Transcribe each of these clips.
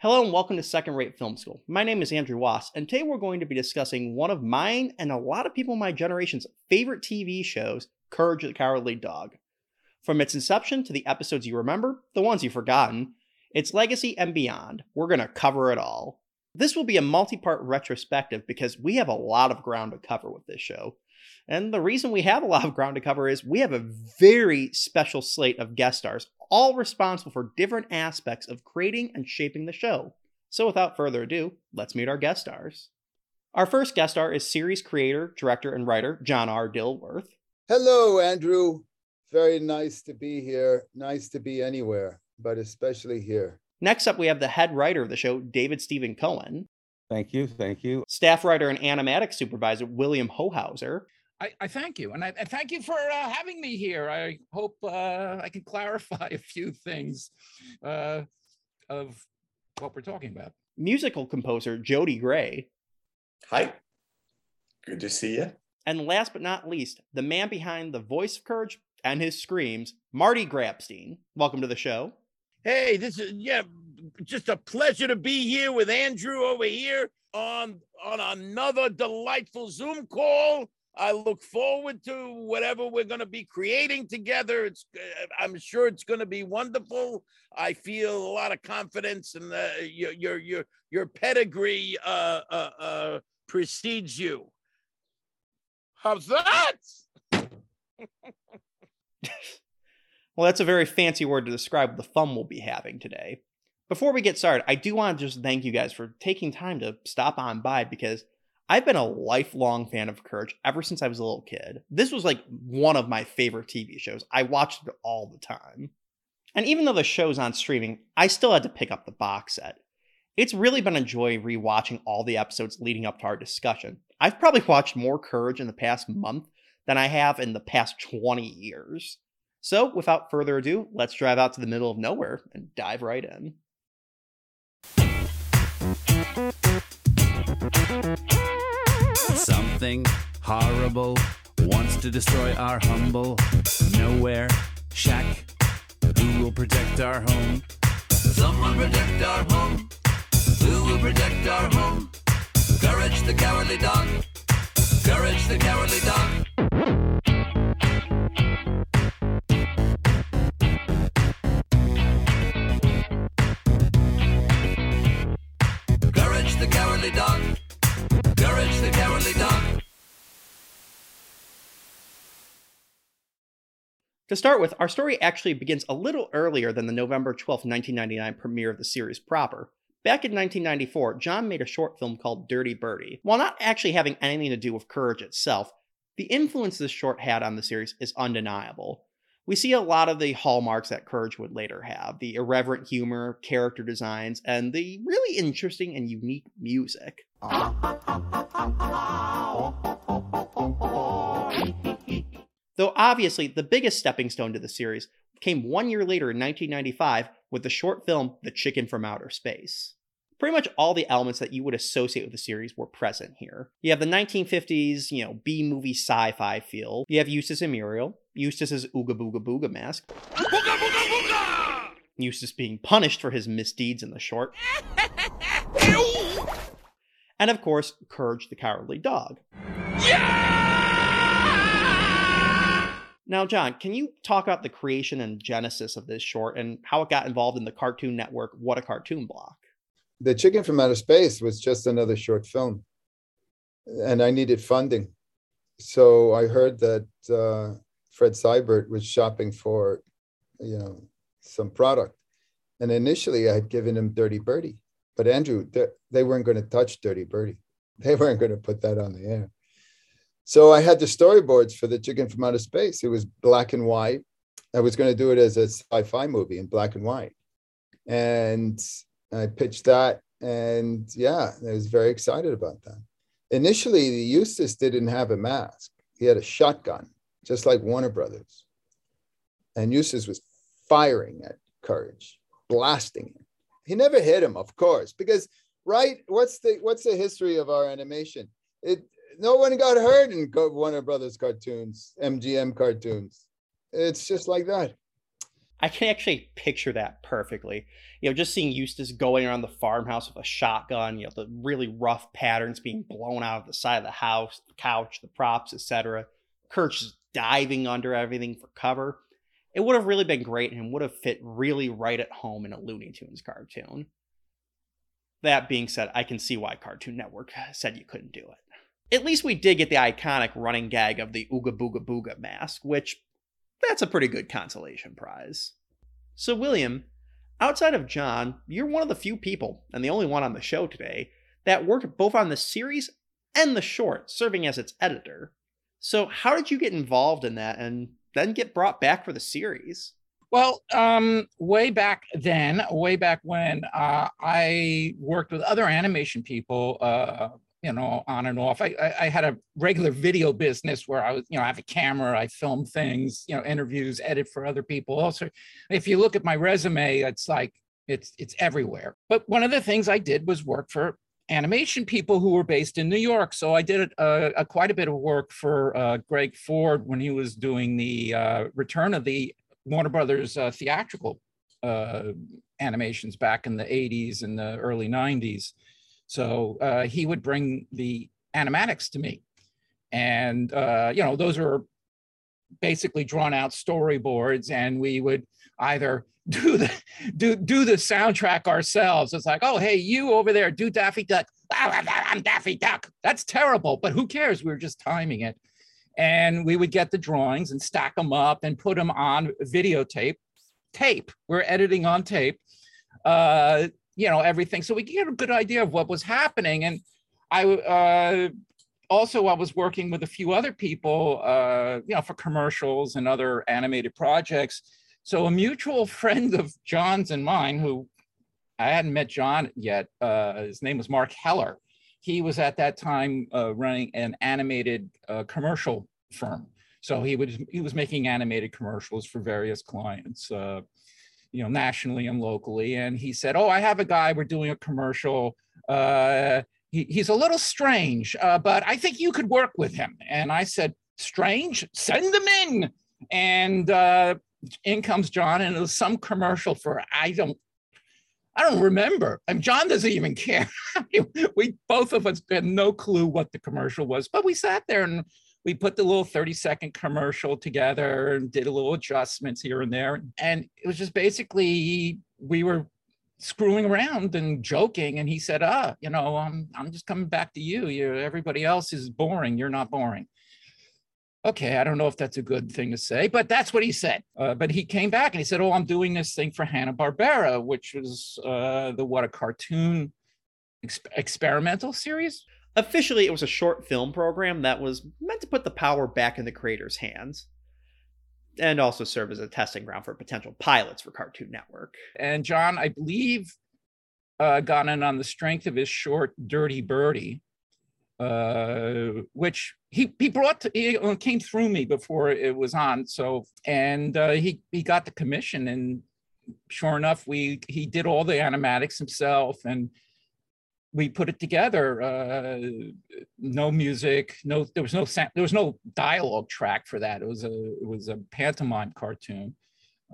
Hello and welcome to Second Rate Film School. My name is Andrew Wass, and today we're going to be discussing one of mine and a lot of people my generation's favorite TV shows, Courage the Cowardly Dog. From its inception to the episodes you remember, the ones you've forgotten, its legacy and beyond, we're going to cover it all. This will be a multi part retrospective because we have a lot of ground to cover with this show. And the reason we have a lot of ground to cover is we have a very special slate of guest stars all responsible for different aspects of creating and shaping the show. So without further ado, let's meet our guest stars. Our first guest star is series creator, director, and writer John R. Dilworth. Hello, Andrew. Very nice to be here. Nice to be anywhere, but especially here. Next up, we have the head writer of the show, David Steven Cohen. Thank you. Thank you. Staff writer and animatic supervisor, William Hohauser. I, I, thank you, and I, I thank you for uh, having me here. I hope uh, I can clarify a few things uh, of what we're talking about. Musical composer Jody Gray. Hi, good to see you. And last but not least, the man behind the voice of courage and his screams, Marty Grabstein. Welcome to the show. Hey, this is yeah, just a pleasure to be here with Andrew over here on on another delightful Zoom call I look forward to whatever we're going to be creating together. It's, uh, I'm sure it's going to be wonderful. I feel a lot of confidence, and your your your your pedigree uh, uh, uh, precedes you. How's that? well, that's a very fancy word to describe the fun we'll be having today. Before we get started, I do want to just thank you guys for taking time to stop on by because I've been a lifelong fan of Courage ever since I was a little kid. This was like one of my favorite TV shows. I watched it all the time. And even though the show's on streaming, I still had to pick up the box set. It's really been a joy rewatching all the episodes leading up to our discussion. I've probably watched more Courage in the past month than I have in the past 20 years. So, without further ado, let's drive out to the middle of nowhere and dive right in. Something horrible wants to destroy our humble nowhere shack. Who will protect our home? Someone protect our home. Who will protect our home? Courage the cowardly dog. Courage the cowardly dog. To start with, our story actually begins a little earlier than the November 12, 1999 premiere of the series proper. Back in 1994, John made a short film called Dirty Birdie. While not actually having anything to do with Courage itself, the influence this short had on the series is undeniable. We see a lot of the hallmarks that Courage would later have the irreverent humor, character designs, and the really interesting and unique music. Though obviously the biggest stepping stone to the series came one year later in 1995 with the short film The Chicken from Outer Space. Pretty much all the elements that you would associate with the series were present here. You have the 1950s, you know, B movie sci fi feel. You have Eustace and Muriel, Eustace's Ooga Booga Booga mask. Booga Booga Booga! Eustace being punished for his misdeeds in the short. and of course, Courage the Cowardly Dog. Yeah! Now, John, can you talk about the creation and genesis of this short and how it got involved in the Cartoon Network What a Cartoon block? The Chicken from Outer Space was just another short film, and I needed funding. So I heard that uh, Fred Seibert was shopping for, you know, some product, and initially I had given him Dirty Birdie, but Andrew, they weren't going to touch Dirty Birdie. They weren't going to put that on the air. So I had the storyboards for the Chicken from Outer Space. It was black and white. I was going to do it as a sci-fi movie in black and white, and I pitched that. And yeah, I was very excited about that. Initially, Eustace didn't have a mask. He had a shotgun, just like Warner Brothers. And Eustace was firing at Courage, blasting him. He never hit him, of course, because right, what's the what's the history of our animation? It no one got hurt in Warner Brothers cartoons, MGM cartoons. It's just like that. I can actually picture that perfectly. You know, just seeing Eustace going around the farmhouse with a shotgun, you know, the really rough patterns being blown out of the side of the house, the couch, the props, etc. Courage just diving under everything for cover. It would have really been great and would have fit really right at home in a Looney Tunes cartoon. That being said, I can see why Cartoon Network said you couldn't do it. At least we did get the iconic running gag of the Ooga Booga Booga mask, which that's a pretty good consolation prize. So, William, outside of John, you're one of the few people, and the only one on the show today, that worked both on the series and the short, serving as its editor. So, how did you get involved in that and then get brought back for the series? Well, um, way back then, way back when uh, I worked with other animation people, uh, you know, on and off. I, I, I, had a regular video business where I was, you know, I have a camera, I film things, you know, interviews, edit for other people. Also, if you look at my resume, it's like it's it's everywhere. But one of the things I did was work for animation people who were based in New York. So I did a, a quite a bit of work for uh, Greg Ford when he was doing the uh, return of the Warner Brothers uh, theatrical uh, animations back in the 80s and the early 90s. So uh, he would bring the animatics to me. And, uh, you know, those are basically drawn out storyboards and we would either do the do do the soundtrack ourselves. It's like, oh hey, you over there, do Daffy Duck. I'm Daffy Duck. That's terrible, but who cares? We are just timing it. And we would get the drawings and stack them up and put them on videotape, tape. We're editing on tape. Uh, you know everything. So we get a good idea of what was happening. And i uh, also i was working with a few other people uh, you know for commercials and other animated projects. So a mutual friend of john's and mine who i hadn't met john yet uh, his name was mark heller. He was at that time uh, running an animated uh, commercial firm. So he was he was making animated commercials for various clients uh, you know, nationally and locally. And he said, "Oh, I have a guy. We're doing a commercial. Uh, he, he's a little strange, uh, but I think you could work with him." And I said, "Strange? Send them in." And uh, in comes John, and it was some commercial for I don't. I don't remember. I mean, John doesn't even care. we both of us had no clue what the commercial was, but we sat there and we put the little 30 second commercial together and did a little adjustments here and there. And it was just basically we were screwing around and joking. And he said, ah, you know, I'm, I'm just coming back to you. you everybody else is boring. You're not boring. Okay, I don't know if that's a good thing to say, but that's what he said. Uh, but he came back and he said, "Oh, I'm doing this thing for Hanna Barbera, which was uh, the what a cartoon ex- experimental series." Officially, it was a short film program that was meant to put the power back in the creator's hands and also serve as a testing ground for potential pilots for Cartoon Network. And John, I believe, uh, got in on the strength of his short Dirty Birdie, uh, which he he brought to, he uh, came through me before it was on. So and uh, he he got the commission, and sure enough, we he did all the animatics himself and we put it together. Uh, no music, no there was no there was no dialogue track for that. It was a it was a pantomime cartoon,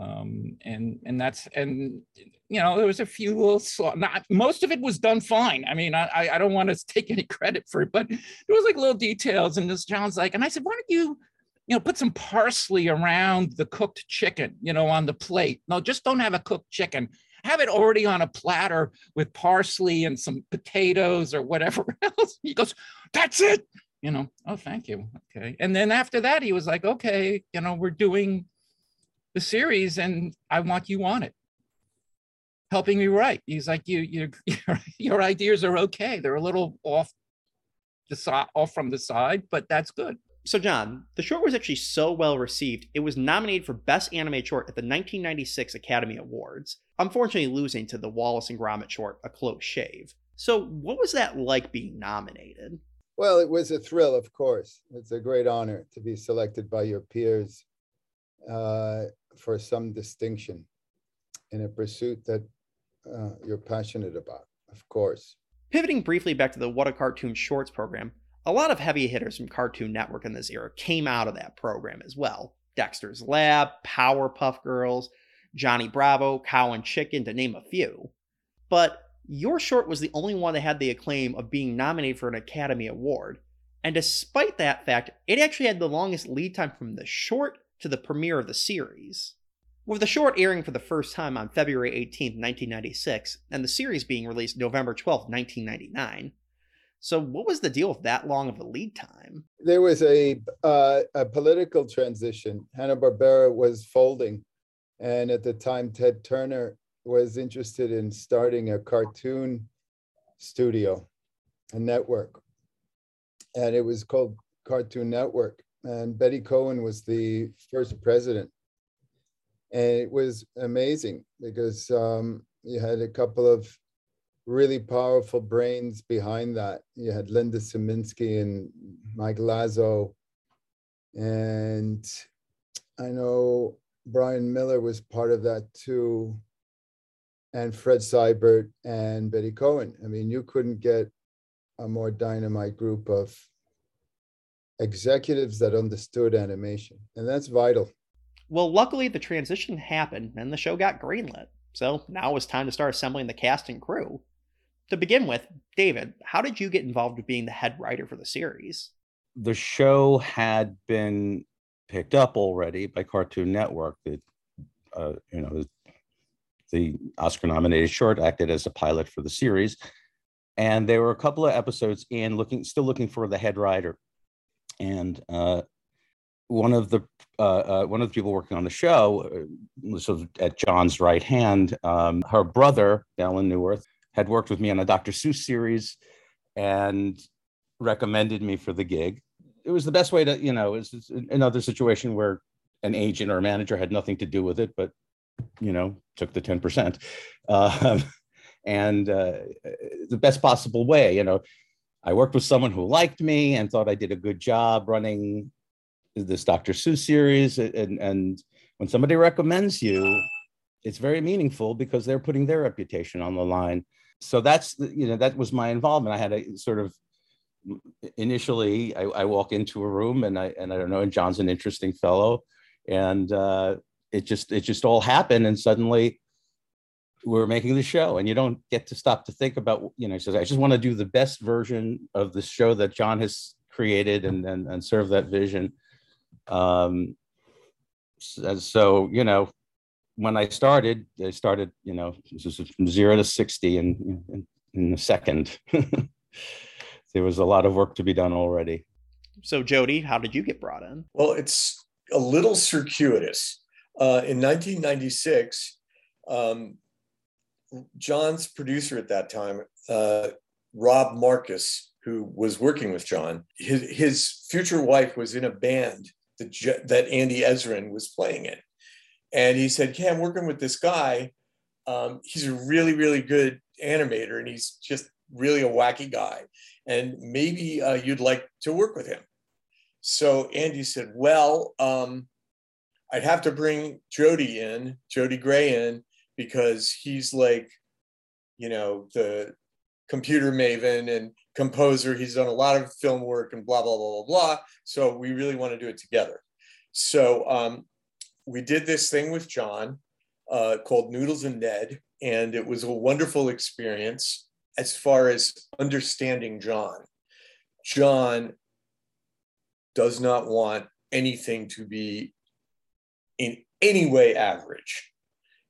um, and and that's and you know there was a few little not most of it was done fine. I mean I I don't want to take any credit for it, but there was like little details. And this John's like, and I said, why don't you you know, put some parsley around the cooked chicken, you know, on the plate. No, just don't have a cooked chicken have it already on a platter with parsley and some potatoes or whatever else. He goes, That's it. You know, oh, thank you. Okay. And then after that, he was like, Okay, you know, we're doing the series and I want you on it. Helping me write. He's like, you, you, your, your ideas are okay. They're a little off the side, off from the side, but that's good. So, John, the short was actually so well received, it was nominated for Best Animated Short at the 1996 Academy Awards, unfortunately losing to the Wallace and Gromit short, A Close Shave. So, what was that like being nominated? Well, it was a thrill, of course. It's a great honor to be selected by your peers uh, for some distinction in a pursuit that uh, you're passionate about, of course. Pivoting briefly back to the What a Cartoon Shorts program, a lot of heavy hitters from Cartoon Network in this era came out of that program as well. Dexter's Lab, Powerpuff Girls, Johnny Bravo, Cow and Chicken, to name a few. But your short was the only one that had the acclaim of being nominated for an Academy Award. And despite that fact, it actually had the longest lead time from the short to the premiere of the series. With the short airing for the first time on February 18, 1996, and the series being released November 12, 1999. So, what was the deal with that long of a lead time? There was a uh, a political transition. Hanna Barbera was folding, and at the time, Ted Turner was interested in starting a cartoon studio, a network, and it was called Cartoon Network. And Betty Cohen was the first president and it was amazing because um, you had a couple of really powerful brains behind that. You had Linda Simensky and Mike Lazzo, and I know Brian Miller was part of that too, and Fred Seibert and Betty Cohen. I mean, you couldn't get a more dynamite group of executives that understood animation, and that's vital. Well, luckily, the transition happened and the show got greenlit. So now it was time to start assembling the cast and crew. To begin with, David, how did you get involved with being the head writer for the series? The show had been picked up already by Cartoon Network. That uh, you know, the Oscar-nominated short acted as a pilot for the series, and there were a couple of episodes in looking, still looking for the head writer, and uh, one of the uh, uh, one of the people working on the show, uh, sort of at John's right hand, um, her brother Alan Neuwirth had worked with me on a Dr. Seuss series, and recommended me for the gig. It was the best way to, you know, it's another situation where an agent or a manager had nothing to do with it, but you know, took the ten percent, uh, and uh, the best possible way. You know, I worked with someone who liked me and thought I did a good job running this Dr. Seuss series, and and when somebody recommends you, it's very meaningful because they're putting their reputation on the line. So that's you know that was my involvement. I had a sort of initially I, I walk into a room and I and I don't know, and John's an interesting fellow, and uh, it just it just all happened, and suddenly we're making the show and you don't get to stop to think about you know says i just want to do the best version of the show that john has created and and, and serve that vision um, so, you know, when I started, I started, you know, this from zero to 60 in, in, in a second. there was a lot of work to be done already. So, Jody, how did you get brought in? Well, it's a little circuitous. Uh, in 1996, um, John's producer at that time, uh, Rob Marcus, who was working with John, his, his future wife was in a band the, that Andy Ezrin was playing in. And he said, "Yeah, I'm working with this guy. Um, he's a really, really good animator, and he's just really a wacky guy. And maybe uh, you'd like to work with him." So Andy said, "Well, um, I'd have to bring Jody in, Jody Gray in, because he's like, you know, the computer maven and composer. He's done a lot of film work and blah, blah, blah, blah, blah. So we really want to do it together. So um, we did this thing with John uh, called Noodles and Ned. And it was a wonderful experience as far as understanding John. John does not want anything to be in any way average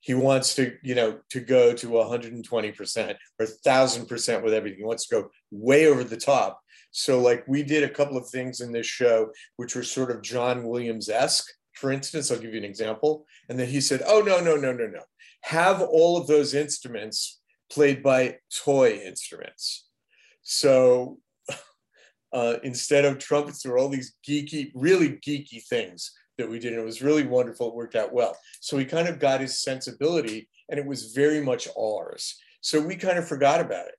he wants to you know to go to 120% or 1000% with everything he wants to go way over the top so like we did a couple of things in this show which were sort of john williams-esque for instance i'll give you an example and then he said oh no no no no no have all of those instruments played by toy instruments so uh, instead of trumpets there were all these geeky really geeky things that we did. And it was really wonderful. It worked out well. So he kind of got his sensibility and it was very much ours. So we kind of forgot about it.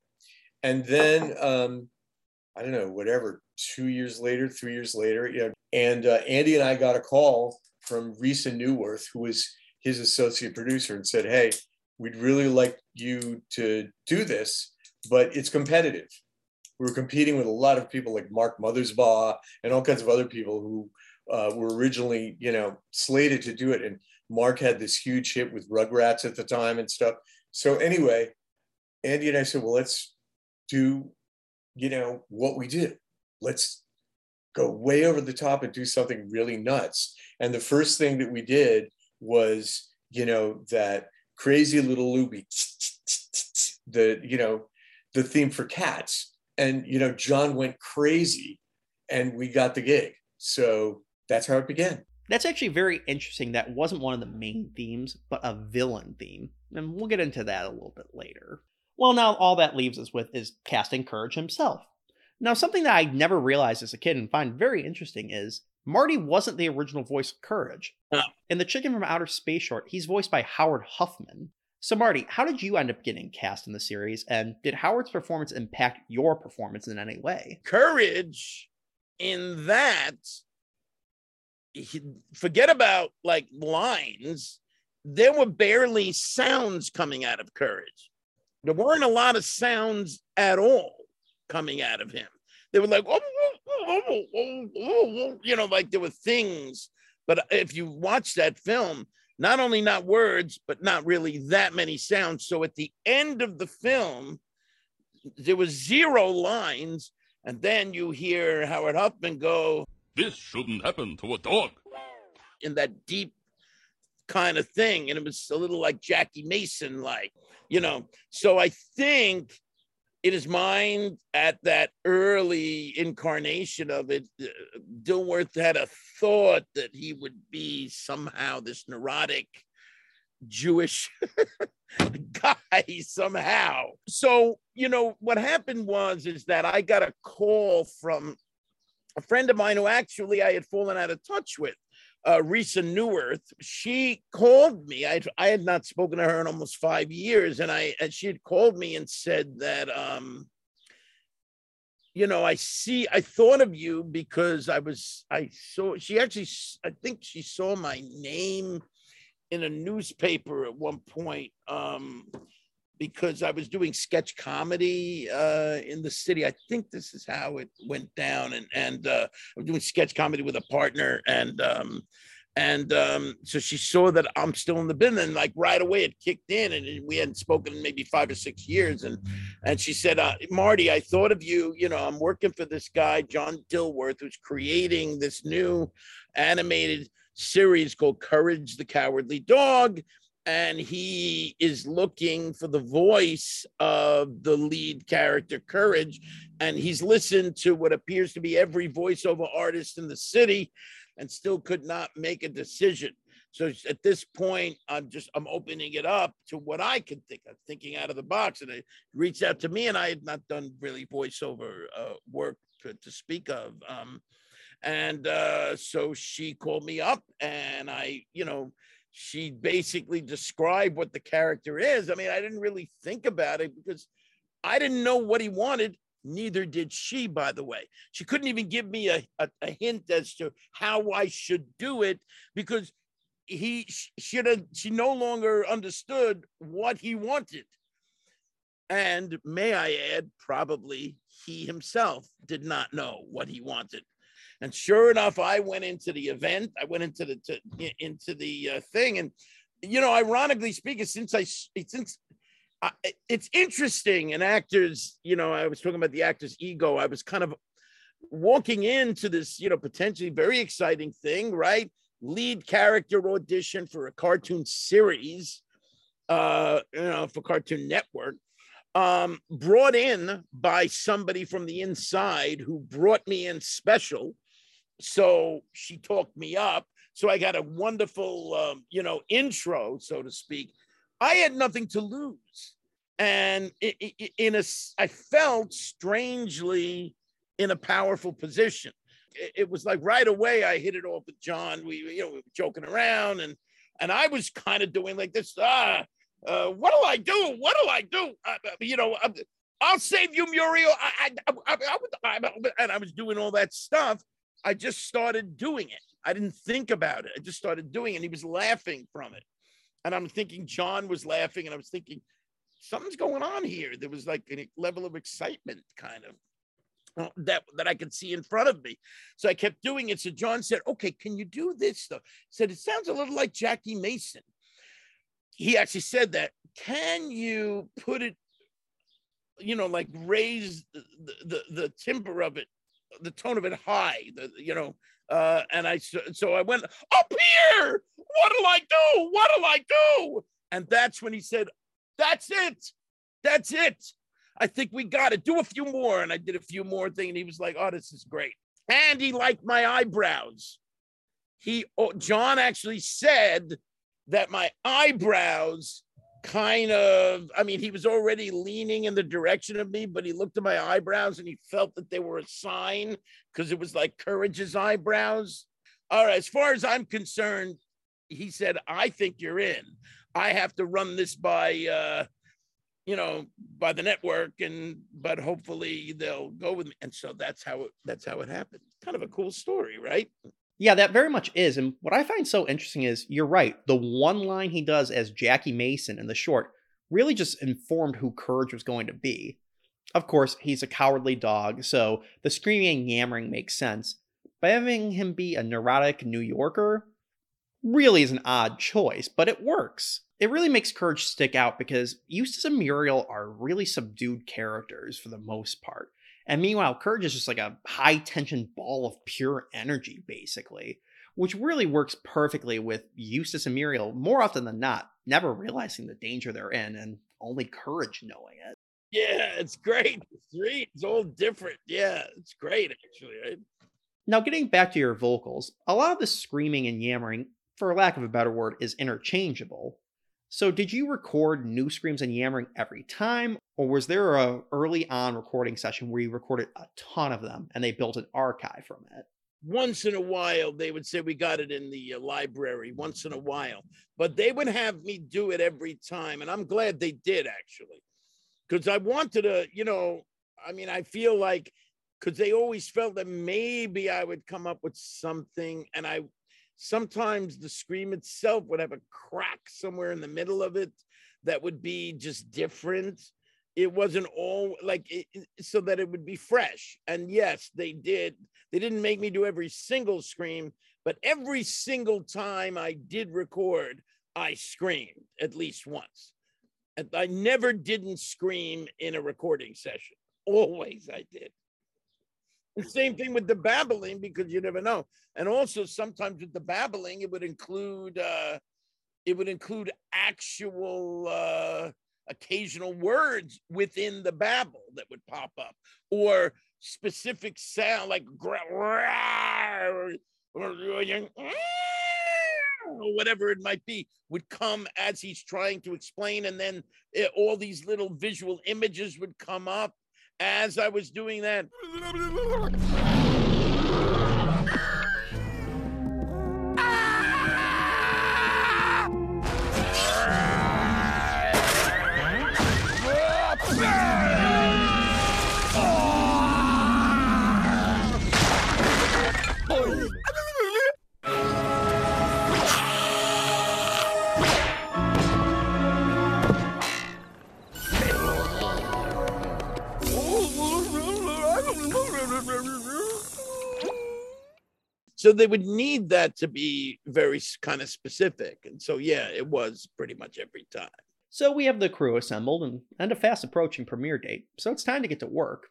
And then, um, I don't know, whatever, two years later, three years later, you know, and uh, Andy and I got a call from Risa Neuwirth, who was his associate producer, and said, Hey, we'd really like you to do this, but it's competitive. We were competing with a lot of people like Mark Mothersbaugh and all kinds of other people who uh, were originally, you know, slated to do it. And Mark had this huge hit with Rugrats at the time and stuff. So anyway, Andy and I said, well, let's do, you know, what we did. Let's go way over the top and do something really nuts. And the first thing that we did was, you know, that crazy little Luby, the, you know, the theme for Katz. And, you know, John went crazy and we got the gig. So that's how it began. That's actually very interesting. That wasn't one of the main themes, but a villain theme. And we'll get into that a little bit later. Well, now all that leaves us with is casting Courage himself. Now, something that I never realized as a kid and find very interesting is Marty wasn't the original voice of Courage. No. In the Chicken from Outer Space short, he's voiced by Howard Huffman. So, Marty, how did you end up getting cast in the series, and did Howard's performance impact your performance in any way? courage in that forget about like lines there were barely sounds coming out of courage there weren't a lot of sounds at all coming out of him they were like oh, "Oh, oh, oh, oh, oh, oh," you know like there were things but if you watch that film not only not words but not really that many sounds so at the end of the film there was zero lines and then you hear Howard Huffman go, This shouldn't happen to a dog. in that deep kind of thing. And it was a little like Jackie Mason, like, you know. So I think in his mind at that early incarnation of it, uh, Dilworth had a thought that he would be somehow this neurotic Jewish guy somehow. So, you know, what happened was is that I got a call from a friend of mine who actually I had fallen out of touch with, uh, Risa Neuwirth. She called me. I I had not spoken to her in almost five years, and I and she had called me and said that um, you know, I see, I thought of you because I was, I saw, she actually, I think she saw my name in a newspaper at one point um, because I was doing sketch comedy uh, in the city. I think this is how it went down, and and uh, I was doing sketch comedy with a partner, and um, and um, so she saw that I'm still in the business, and like right away it kicked in, and we hadn't spoken in maybe five or six years, and and she said, uh, Marty, I thought of you. You know, I'm working for this guy John Dilworth, who's creating this new animated series called Courage the Cowardly Dog. And he is looking for the voice of the lead character, Courage. And he's listened to what appears to be every voiceover artist in the city and still could not make a decision. So at this point, I'm just I'm opening it up to what I can think of, thinking out of the box. And it reached out to me, and I had not done really voiceover uh, work to, to speak of. Um, and uh, so she called me up, and I, you know, she basically described what the character is. I mean, I didn't really think about it because I didn't know what he wanted. Neither did she, by the way. She couldn't even give me a, a, a hint as to how I should do it because he sh- should have she no longer understood what he wanted. And may I add, probably he himself did not know what he wanted. And sure enough, I went into the event. I went into the to, into the uh, thing, and you know, ironically speaking, since I since it's interesting, and actors, you know, I was talking about the actor's ego. I was kind of walking into this, you know, potentially very exciting thing, right? Lead character audition for a cartoon series, uh, you know, for Cartoon Network um, brought in by somebody from the inside who brought me in special. So she talked me up. So I got a wonderful, um, you know, intro, so to speak. I had nothing to lose, and in a, I felt strangely in a powerful position. It, was like right away I hit it off with John. We, you know, we were joking around, and and I was kind of doing like this. Ah, uh, what do I do? What do I do? Uh, uh, you know, uh, I'll save you, Muriel. I, I, I, I, I, I- and I was doing all that stuff. I just started doing it. I didn't think about it. I just started doing it. And he was laughing from it. And I'm thinking John was laughing, and I was thinking something's going on here. There was like a level of excitement, kind of. Uh, that that I could see in front of me. So I kept doing it. So John said, "Okay, can you do this stuff?" Said it sounds a little like Jackie Mason. He actually said that. Can you put it, you know, like raise the the, the timbre of it, the tone of it high, the you know. Uh, and I so, so I went up here. What'll I do? What'll I do? And that's when he said, "That's it. That's it." I think we got it. Do a few more. And I did a few more things. And he was like, oh, this is great. And he liked my eyebrows. He, oh, John actually said that my eyebrows kind of, I mean, he was already leaning in the direction of me, but he looked at my eyebrows and he felt that they were a sign because it was like Courage's eyebrows. All right, as far as I'm concerned, he said, I think you're in. I have to run this by uh, you know, by the network, and but hopefully they'll go with me. And so that's how it that's how it happened. Kind of a cool story, right? Yeah, that very much is. And what I find so interesting is you're right. The one line he does as Jackie Mason in the short really just informed who Courage was going to be. Of course, he's a cowardly dog, so the screaming and yammering makes sense. But having him be a neurotic New Yorker really is an odd choice, but it works. It really makes Courage stick out because Eustace and Muriel are really subdued characters for the most part. And meanwhile, Courage is just like a high tension ball of pure energy, basically, which really works perfectly with Eustace and Muriel more often than not, never realizing the danger they're in and only Courage knowing it. Yeah, it's great. It's It's all different. Yeah, it's great, actually, right? Now, getting back to your vocals, a lot of the screaming and yammering, for lack of a better word, is interchangeable. So, did you record new screams and yammering every time, or was there a early on recording session where you recorded a ton of them and they built an archive from it? Once in a while, they would say we got it in the uh, library. Once in a while, but they would have me do it every time, and I'm glad they did actually, because I wanted to, you know, I mean, I feel like because they always felt that maybe I would come up with something, and I Sometimes the scream itself would have a crack somewhere in the middle of it that would be just different. It wasn't all like it, so that it would be fresh. And yes, they did. They didn't make me do every single scream, but every single time I did record, I screamed at least once. I never didn't scream in a recording session. Always I did. The same thing with the babbling because you never know. And also sometimes with the babbling, it would include uh, it would include actual uh, occasional words within the babble that would pop up, or specific sound like or, whatever it might be would come as he's trying to explain, and then it, all these little visual images would come up as I was doing that. So they would need that to be very kind of specific. And so, yeah, it was pretty much every time. So we have the crew assembled and, and a fast approaching premiere date, so it's time to get to work.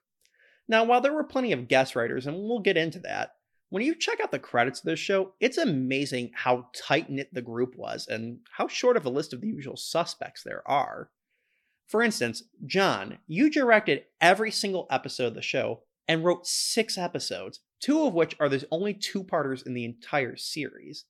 Now, while there were plenty of guest writers, and we'll get into that, when you check out the credits of this show, it's amazing how tight knit the group was and how short of a list of the usual suspects there are. For instance, John, you directed every single episode of the show and wrote six episodes, two of which are the only two parters in the entire series.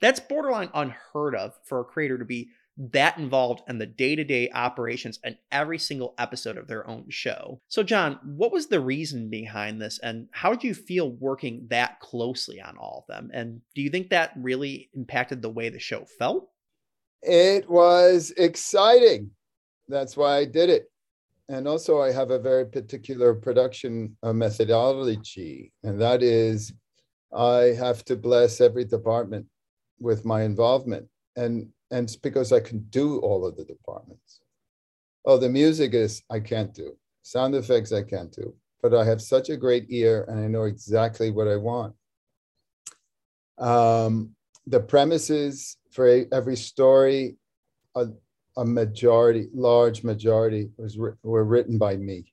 That's borderline unheard of for a creator to be that involved in the day to day operations and every single episode of their own show. So, John, what was the reason behind this, and how did you feel working that closely on all of them? And do you think that really impacted the way the show felt? It was exciting. That's why I did it and also I have a very particular production uh, methodology, and that is I have to bless every department with my involvement, and and it's because I can do all of the departments. Oh, the music is I can't do. Sound effects I can't do. but I have such a great ear and I know exactly what I want. Um, the premises for every story, a, a majority, large majority, was were written by me.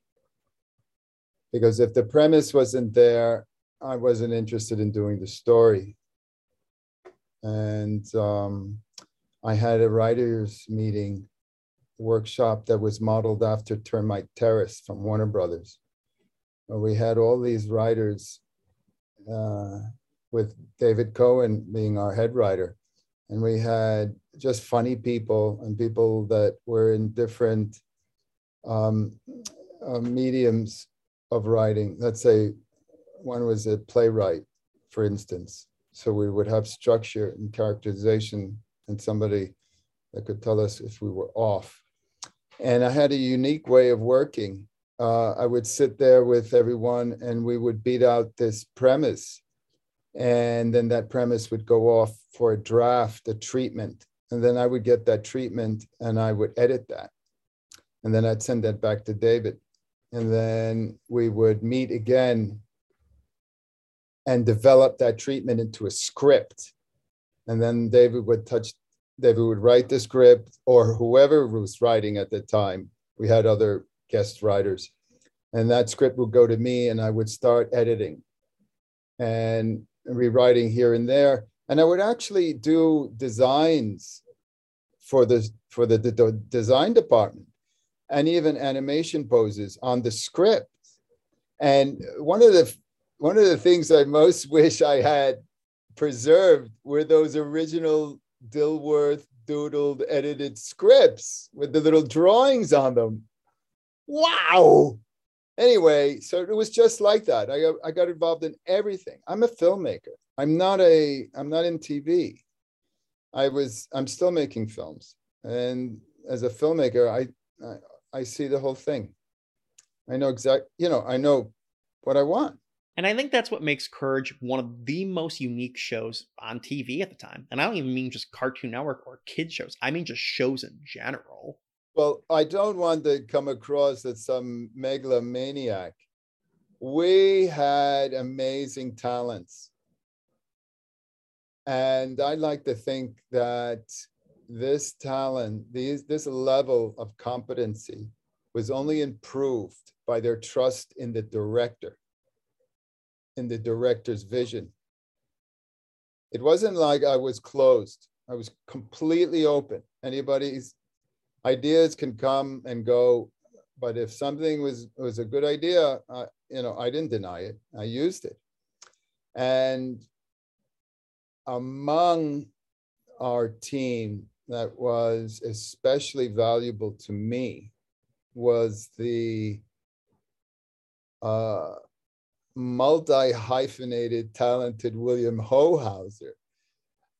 Because if the premise wasn't there, I wasn't interested in doing the story. And um, I had a writers' meeting workshop that was modeled after Termite Terrace from Warner Brothers. Where we had all these writers, uh, with David Cohen being our head writer. And we had just funny people and people that were in different um, uh, mediums of writing. Let's say one was a playwright, for instance. So we would have structure and characterization and somebody that could tell us if we were off. And I had a unique way of working. Uh, I would sit there with everyone and we would beat out this premise. And then that premise would go off for a draft, a treatment. And then I would get that treatment and I would edit that. And then I'd send that back to David. And then we would meet again and develop that treatment into a script. And then David would touch, David would write the script or whoever was writing at the time. We had other guest writers. And that script would go to me and I would start editing and rewriting here and there. And I would actually do designs for the for the, the, the design department and even animation poses on the script. And one of the one of the things I most wish I had preserved were those original Dilworth doodled edited scripts with the little drawings on them. Wow. Anyway, so it was just like that. I got, I got involved in everything. I'm a filmmaker. I'm not a I'm not in TV. I was I'm still making films. And as a filmmaker, I I, I see the whole thing. I know exact, you know, I know what I want. And I think that's what makes Courage one of the most unique shows on TV at the time. And I don't even mean just Cartoon Network or kid shows. I mean just shows in general. Well, I don't want to come across as some megalomaniac. We had amazing talents. And I like to think that this talent, these, this level of competency was only improved by their trust in the director, in the director's vision. It wasn't like I was closed. I was completely open. Anybody's ideas can come and go, but if something was was a good idea, uh, you know, I didn't deny it. I used it. And among our team that was especially valuable to me was the uh, multi hyphenated, talented William Hohauser,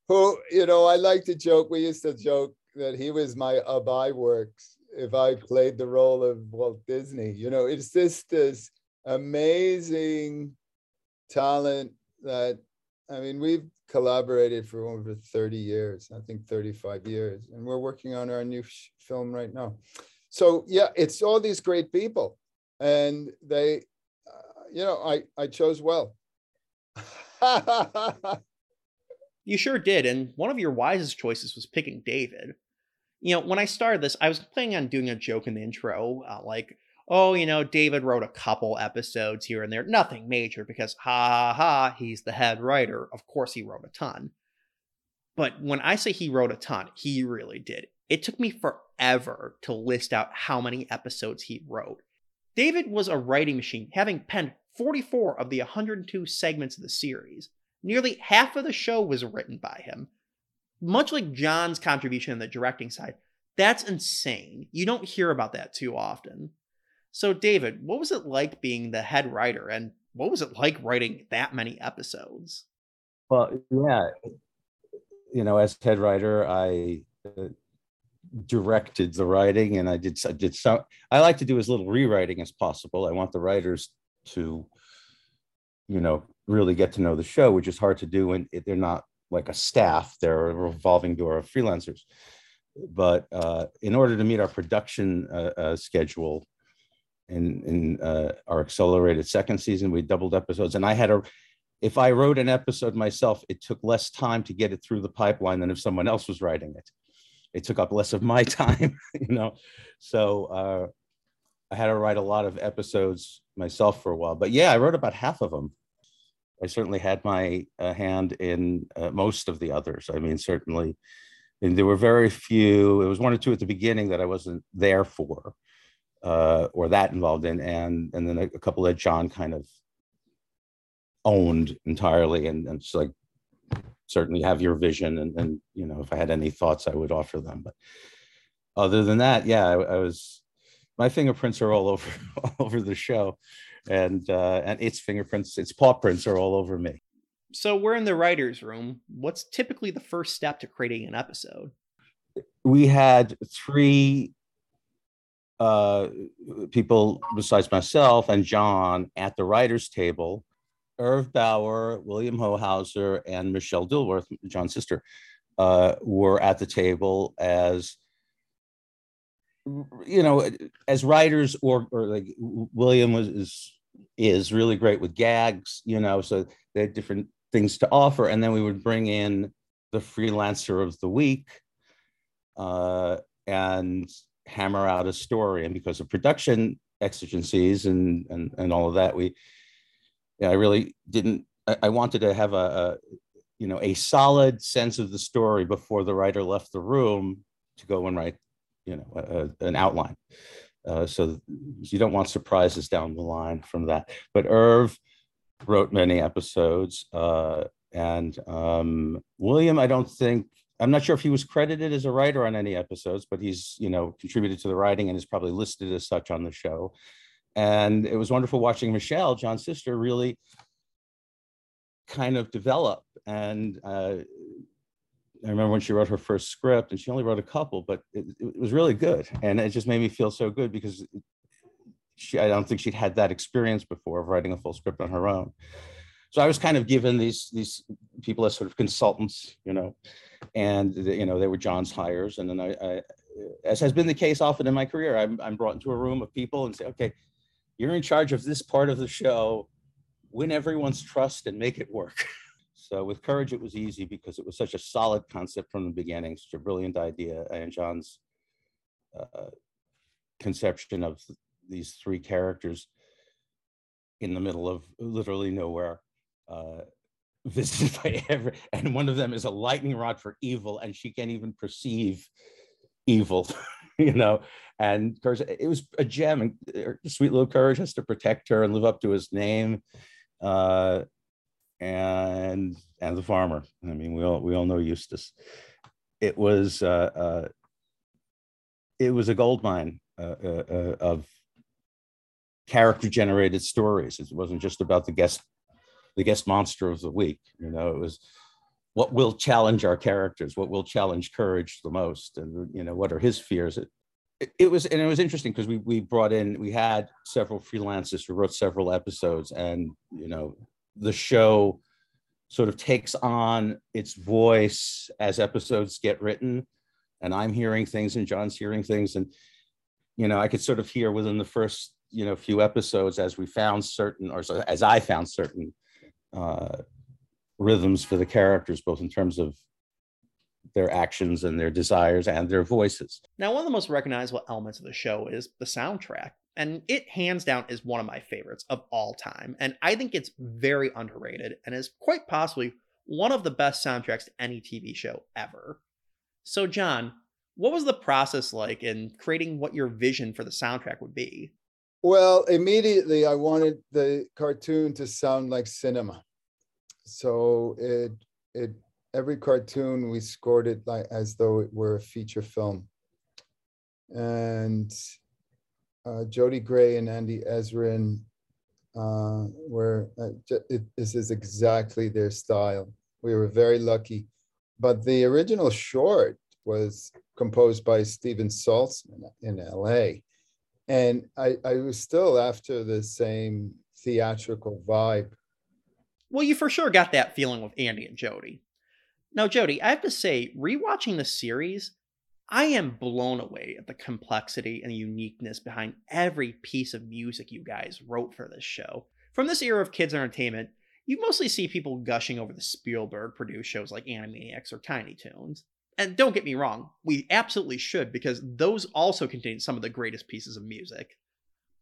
who, you know, I like to joke, we used to joke that he was my Ub Iwerks if I played the role of Walt Disney. You know, it's just this amazing talent that, I mean, we've collaborated for over 30 years, I think 35 years, and we're working on our new film right now. So, yeah, it's all these great people, and they, uh, you know, I, I chose well. you sure did. And one of your wisest choices was picking David. You know, when I started this, I was planning on doing a joke in the intro, uh, like, oh, you know, David wrote a couple episodes here and there, nothing major, because ha ha ha, he's the head writer. Of course, he wrote a ton. But when I say he wrote a ton, he really did. It took me forever to list out how many episodes he wrote. David was a writing machine, having penned 44 of the 102 segments of the series. Nearly half of the show was written by him. Much like John's contribution in the directing side, that's insane. You don't hear about that too often. So, David, what was it like being the head writer, and what was it like writing that many episodes? Well, yeah, you know, as head writer, I uh, directed the writing, and I did I did some. I like to do as little rewriting as possible. I want the writers to, you know, really get to know the show, which is hard to do when they're not like a staff; they're a revolving door of freelancers. But uh, in order to meet our production uh, uh, schedule, in in uh, our accelerated second season. We doubled episodes, and I had a. If I wrote an episode myself, it took less time to get it through the pipeline than if someone else was writing it. It took up less of my time, you know. So uh, I had to write a lot of episodes myself for a while. But yeah, I wrote about half of them. I certainly had my uh, hand in uh, most of the others. I mean, certainly, and there were very few. It was one or two at the beginning that I wasn't there for, uh, or that involved in, and and then a, a couple that John kind of owned entirely, and, and it's like certainly have your vision, and and you know if I had any thoughts, I would offer them. But other than that, yeah, I, I was my fingerprints are all over all over the show and uh, and its fingerprints, its paw prints are all over me. So we're in the writer's room. What's typically the first step to creating an episode? We had three uh, people besides myself and John at the writer's table. Irv Bauer, William Hohauser, and Michelle Dilworth, John's sister, uh, were at the table as you know, as writers or or like William was is is really great with gags, you know, so they had different things to offer. And then we would bring in the freelancer of the week uh, and hammer out a story. And because of production exigencies and and, and all of that, we yeah, I really didn't I, I wanted to have a, a you know a solid sense of the story before the writer left the room to go and write you know, a, an outline. Uh, so you don't want surprises down the line from that. But Irv wrote many episodes, uh, and um, William, I don't think I'm not sure if he was credited as a writer on any episodes, but he's you know contributed to the writing and is probably listed as such on the show. And it was wonderful watching Michelle, John's sister, really kind of develop and uh, I remember when she wrote her first script, and she only wrote a couple, but it, it was really good, and it just made me feel so good because she, I don't think she'd had that experience before of writing a full script on her own. So I was kind of given these these people as sort of consultants, you know, and you know they were John's hires, and then I, I as has been the case often in my career, I'm, I'm brought into a room of people and say, okay, you're in charge of this part of the show, win everyone's trust and make it work. So with Courage, it was easy because it was such a solid concept from the beginning, such a brilliant idea. And John's uh, conception of these three characters in the middle of literally nowhere, uh, visited by every, and one of them is a lightning rod for evil, and she can't even perceive evil, you know. And courage, it was a gem, and uh, sweet little courage has to protect her and live up to his name. Uh, and and the farmer. I mean, we all we all know Eustace. It was uh, uh, it was a gold mine uh, uh, uh of character generated stories. It wasn't just about the guest the guest monster of the week. You know, it was what will challenge our characters, what will challenge courage the most, and you know what are his fears. It, it, it was and it was interesting because we we brought in we had several freelancers who wrote several episodes, and you know the show sort of takes on its voice as episodes get written and i'm hearing things and john's hearing things and you know i could sort of hear within the first you know few episodes as we found certain or as i found certain uh, rhythms for the characters both in terms of their actions and their desires and their voices. Now one of the most recognizable elements of the show is the soundtrack and it hands down is one of my favorites of all time. And I think it's very underrated and is quite possibly one of the best soundtracks to any TV show ever. So, John, what was the process like in creating what your vision for the soundtrack would be? Well, immediately I wanted the cartoon to sound like cinema. So it it every cartoon we scored it like as though it were a feature film. And uh, Jody Gray and Andy Ezrin uh, were, uh, it, this is exactly their style. We were very lucky. But the original short was composed by Steven Saltzman in LA. And I, I was still after the same theatrical vibe. Well, you for sure got that feeling with Andy and Jody. Now, Jody, I have to say, rewatching the series, I am blown away at the complexity and uniqueness behind every piece of music you guys wrote for this show. From this era of kids' entertainment, you mostly see people gushing over the Spielberg produced shows like Animaniacs or Tiny Toons. And don't get me wrong, we absolutely should because those also contain some of the greatest pieces of music.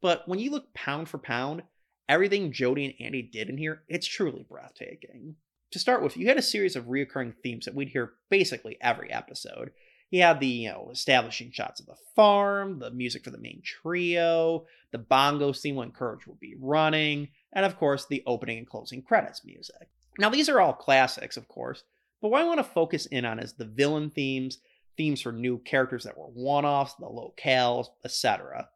But when you look pound for pound, everything Jody and Andy did in here, it's truly breathtaking. To start with, you had a series of reoccurring themes that we'd hear basically every episode. You had the, you know, establishing shots of the farm, the music for the main trio, the bongo scene when Courage would be running, and of course, the opening and closing credits music. Now, these are all classics, of course, but what I want to focus in on is the villain themes, themes for new characters that were one offs, the locales, etc.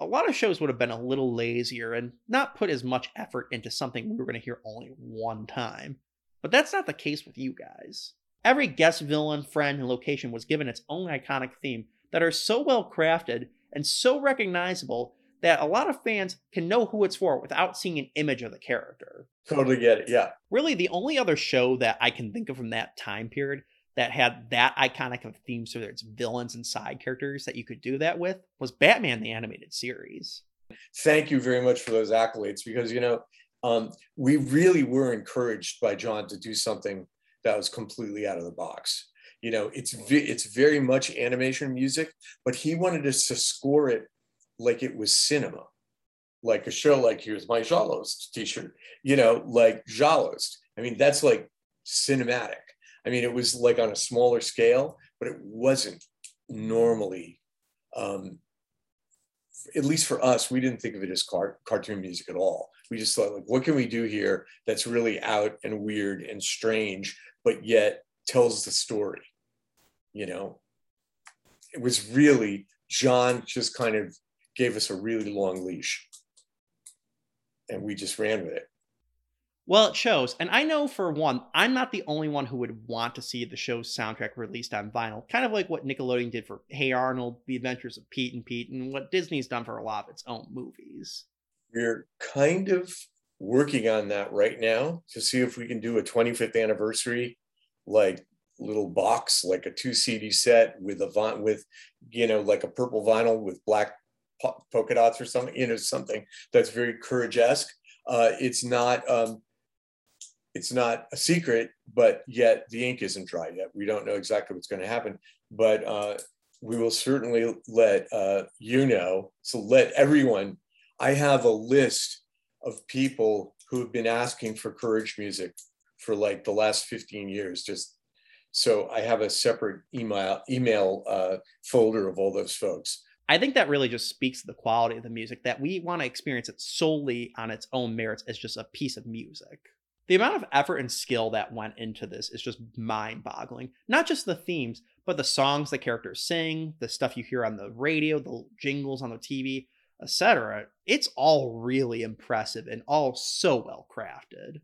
A lot of shows would have been a little lazier and not put as much effort into something we were going to hear only one time. But that's not the case with you guys. Every guest villain, friend, and location was given its own iconic theme that are so well crafted and so recognizable that a lot of fans can know who it's for without seeing an image of the character. Totally get it. Yeah. Really, the only other show that I can think of from that time period that had that iconic of themes for its villains and side characters that you could do that with was Batman the Animated Series. Thank you very much for those accolades because, you know, um, we really were encouraged by John to do something that was completely out of the box. You know, it's it's very much animation music, but he wanted us to score it like it was cinema, like a show like here's my Jaws t-shirt, you know, like Jaws. I mean, that's like cinematic. I mean, it was like on a smaller scale, but it wasn't normally, um, at least for us, we didn't think of it as car- cartoon music at all. We just thought, like, what can we do here that's really out and weird and strange, but yet tells the story? You know, it was really John just kind of gave us a really long leash and we just ran with it. Well, it shows. And I know for one, I'm not the only one who would want to see the show's soundtrack released on vinyl, kind of like what Nickelodeon did for Hey Arnold, The Adventures of Pete and Pete, and what Disney's done for a lot of its own movies. We're kind of working on that right now to see if we can do a 25th anniversary like little box like a two CD set with a vi- with you know like a purple vinyl with black po- polka dots or something you know something that's very courage-esque. Uh, it's not um, it's not a secret but yet the ink isn't dry yet. We don't know exactly what's going to happen but uh, we will certainly let uh, you know so let everyone i have a list of people who have been asking for courage music for like the last 15 years just so I have a separate email email uh, folder of all those folks. I think that really just speaks to the quality of the music that we want to experience it solely on its own merits as just a piece of music. The amount of effort and skill that went into this is just mind boggling. Not just the themes, but the songs the characters sing, the stuff you hear on the radio, the jingles on the TV, etc. It's all really impressive and all so well crafted.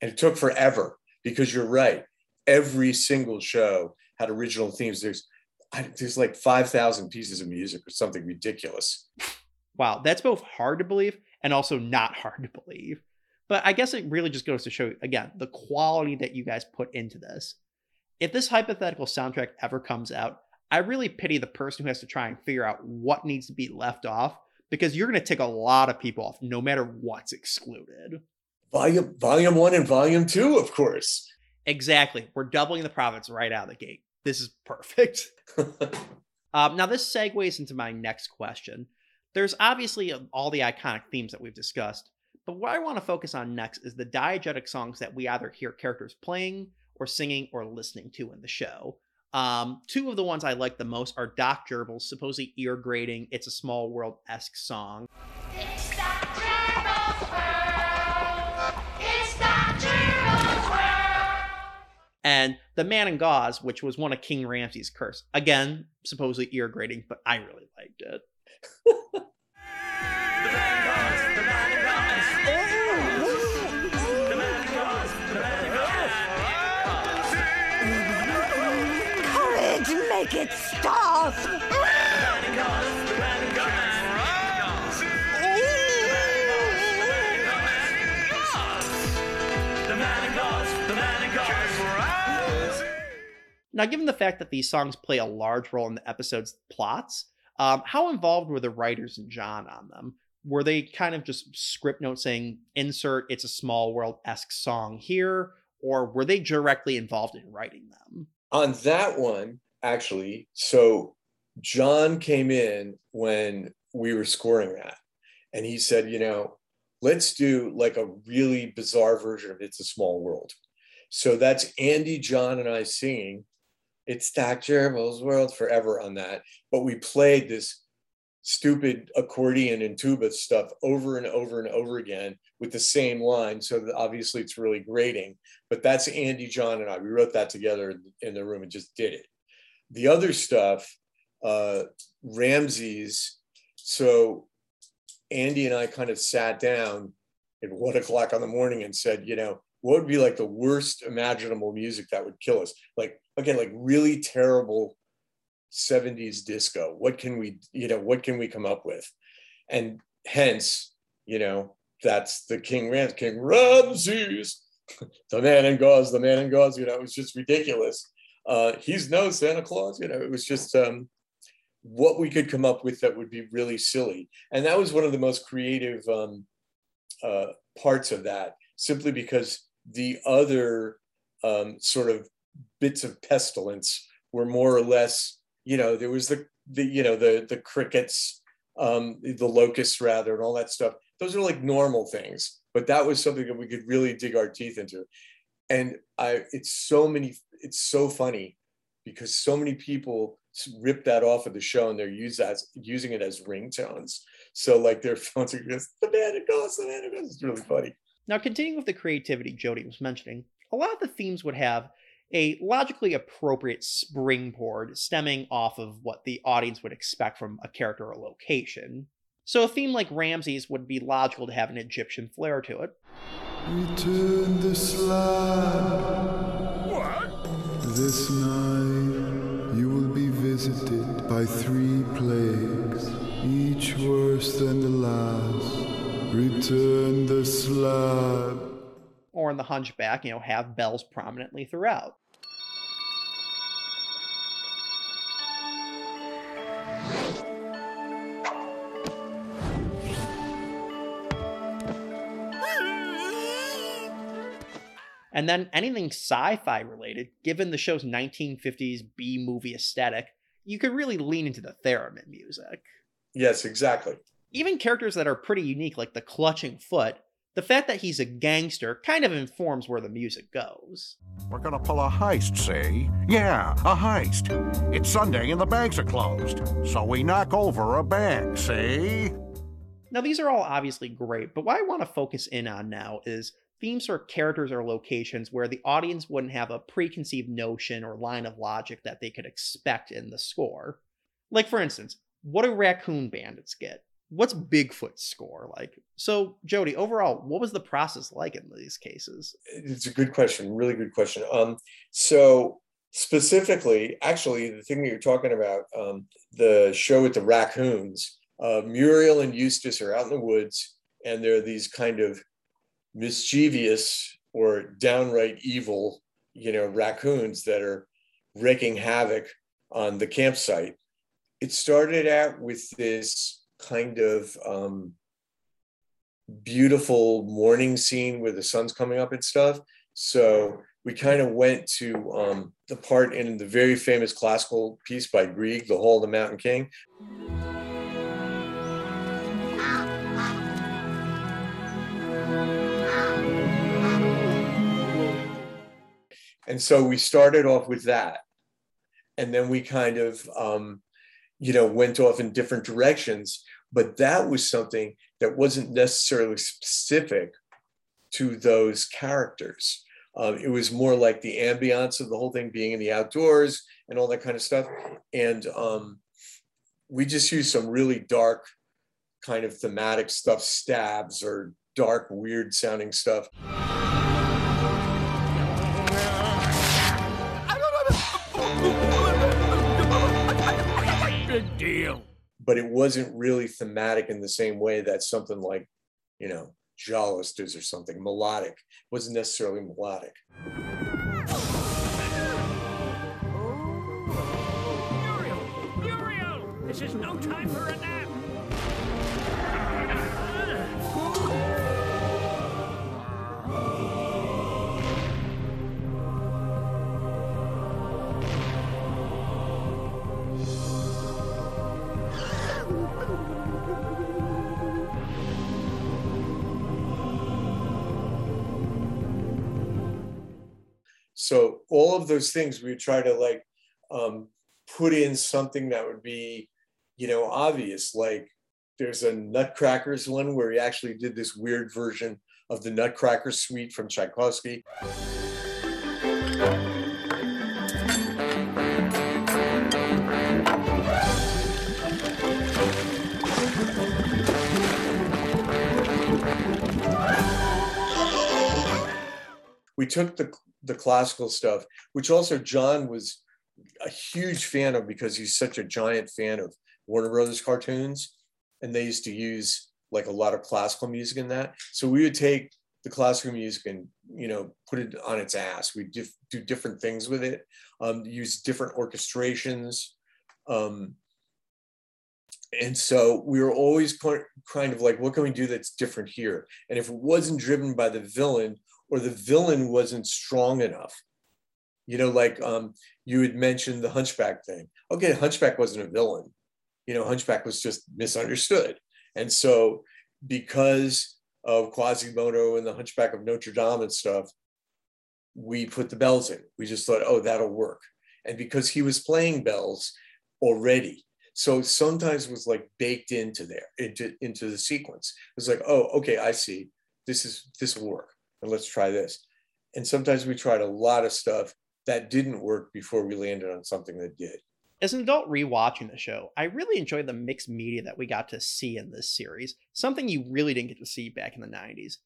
And it took forever because you're right every single show had original themes. There's there's like five thousand pieces of music or something ridiculous. Wow, that's both hard to believe and also not hard to believe. But I guess it really just goes to show again the quality that you guys put into this. If this hypothetical soundtrack ever comes out, I really pity the person who has to try and figure out what needs to be left off because you're going to take a lot of people off no matter what's excluded. Volume volume 1 and volume 2, of course. Exactly. We're doubling the profits right out of the gate. This is perfect. um, now, this segues into my next question. There's obviously all the iconic themes that we've discussed, but what I want to focus on next is the diegetic songs that we either hear characters playing or singing or listening to in the show. Um, two of the ones I like the most are Doc Gerbils' supposedly ear grating "It's a Small World" esque song. It's Doctor Urbal's world and The Man in Gauze, which was one of King Ramses' curse. Again, supposedly ear grating, but I really liked it. Courage, make it stop! Now, given the fact that these songs play a large role in the episode's plots, um, how involved were the writers and John on them? Were they kind of just script notes saying, insert it's a small world esque song here? Or were they directly involved in writing them? On that one, actually, so John came in when we were scoring that. And he said, you know, let's do like a really bizarre version of It's a Small World. So that's Andy, John, and I singing It's Doc Gerbils World Forever on that. But we played this stupid accordion and tuba stuff over and over and over again with the same line. So obviously it's really grating. But that's Andy, John, and I. We wrote that together in the room and just did it. The other stuff, uh, Ramses. So Andy and I kind of sat down at one o'clock on the morning and said, you know, what would be like the worst imaginable music that would kill us? Like, again, like really terrible 70s disco. What can we, you know, what can we come up with? And hence, you know, that's the King Rams, King Ramses, the man in gauze, the man in gauze, you know, it was just ridiculous. Uh, he's no Santa Claus, you know, it was just um, what we could come up with that would be really silly. And that was one of the most creative um, uh, parts of that, simply because the other um, sort of bits of pestilence were more or less, you know, there was the, the you know, the, the crickets, um, the locusts rather, and all that stuff. Those are like normal things, but that was something that we could really dig our teeth into. And I, it's so many, it's so funny because so many people rip that off of the show and they're use as, using it as ringtones. So like their phones are just the man it goes, the man goes. It's really funny. Now, continuing with the creativity Jody was mentioning, a lot of the themes would have a logically appropriate springboard stemming off of what the audience would expect from a character or location. So a theme like Ramses would be logical to have an Egyptian flair to it. This night you will be visited by three plagues, each worse than the last. Return the slab. Or in The Hunchback, you know, have bells prominently throughout. And then anything sci fi related, given the show's 1950s B movie aesthetic, you could really lean into the theremin music. Yes, exactly. Even characters that are pretty unique, like the Clutching Foot, the fact that he's a gangster kind of informs where the music goes. We're gonna pull a heist, see? Yeah, a heist. It's Sunday and the banks are closed, so we knock over a bank, see? Now, these are all obviously great, but what I want to focus in on now is themes for characters or locations where the audience wouldn't have a preconceived notion or line of logic that they could expect in the score. Like, for instance, what do raccoon bandits get? What's Bigfoot's score like? So, Jody, overall, what was the process like in these cases? It's a good question, really good question. Um, so, specifically, actually, the thing that you're talking about, um, the show with the raccoons, uh, Muriel and Eustace are out in the woods, and there are these kind of mischievous or downright evil, you know, raccoons that are wreaking havoc on the campsite. It started out with this kind of um, beautiful morning scene where the sun's coming up and stuff. So we kind of went to um, the part in the very famous classical piece by Grieg, The Hall of the Mountain King. And so we started off with that. And then we kind of, um, you know, went off in different directions. But that was something that wasn't necessarily specific to those characters. Um, it was more like the ambiance of the whole thing being in the outdoors and all that kind of stuff. And um, we just used some really dark kind of thematic stuff, stabs or dark, weird sounding stuff. but it wasn't really thematic in the same way that something like, you know, Jolisters or something, melodic, wasn't necessarily melodic. This is no time for a nap. So all of those things we try to like um, put in something that would be, you know, obvious. Like there's a Nutcrackers one where he actually did this weird version of the Nutcracker Suite from Tchaikovsky. we took the the classical stuff, which also John was a huge fan of because he's such a giant fan of Warner Brothers cartoons, and they used to use like a lot of classical music in that. So we would take the classical music and you know put it on its ass. We dif- do different things with it, um, use different orchestrations. Um, and so we were always kind kind of like, what can we do that's different here? And if it wasn't driven by the villain or the villain wasn't strong enough. You know, like um, you had mentioned the Hunchback thing. Okay, Hunchback wasn't a villain. You know, Hunchback was just misunderstood. And so, because of Quasimodo and the Hunchback of Notre Dame and stuff, we put the bells in. We just thought, oh, that'll work. And because he was playing bells already, so sometimes it was like baked into there, into into the sequence. It was like, oh, okay, I see. This is this will work and let's try this. And sometimes we tried a lot of stuff that didn't work before we landed on something that did. As an adult rewatching the show, I really enjoyed the mixed media that we got to see in this series, something you really didn't get to see back in the 90s.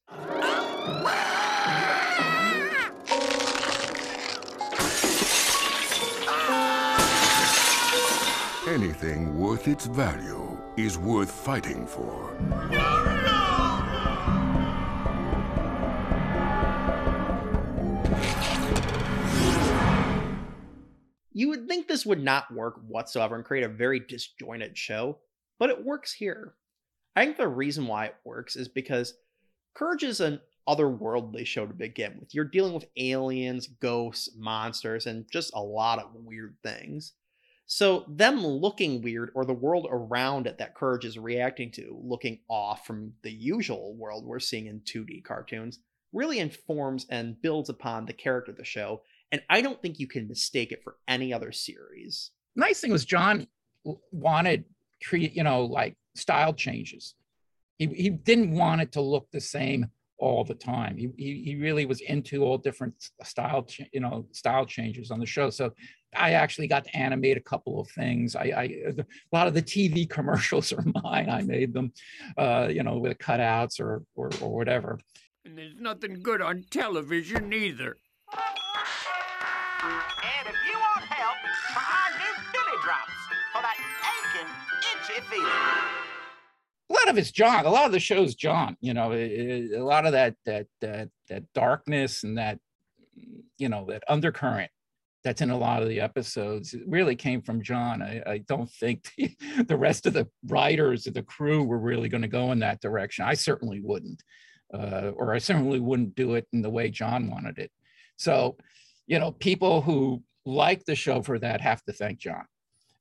Anything worth its value is worth fighting for. You would think this would not work whatsoever and create a very disjointed show, but it works here. I think the reason why it works is because Courage is an otherworldly show to begin with. You're dealing with aliens, ghosts, monsters, and just a lot of weird things. So, them looking weird, or the world around it that Courage is reacting to, looking off from the usual world we're seeing in 2D cartoons, really informs and builds upon the character of the show and I don't think you can mistake it for any other series. Nice thing was John wanted create, you know, like style changes. He he didn't want it to look the same all the time. He he, he really was into all different style, you know, style changes on the show. So I actually got to animate a couple of things. I, I a lot of the TV commercials are mine. I made them, uh, you know, with cutouts or, or or whatever. And there's nothing good on television either. A lot of it's John. A lot of the show's John. You know, a lot of that that that that darkness and that you know that undercurrent that's in a lot of the episodes it really came from John. I, I don't think the, the, rest of the writers of the crew were really going to go in that direction. I certainly wouldn't, uh, or I certainly wouldn't do it in the way John wanted it. So you know, people who like the show for that have to thank John.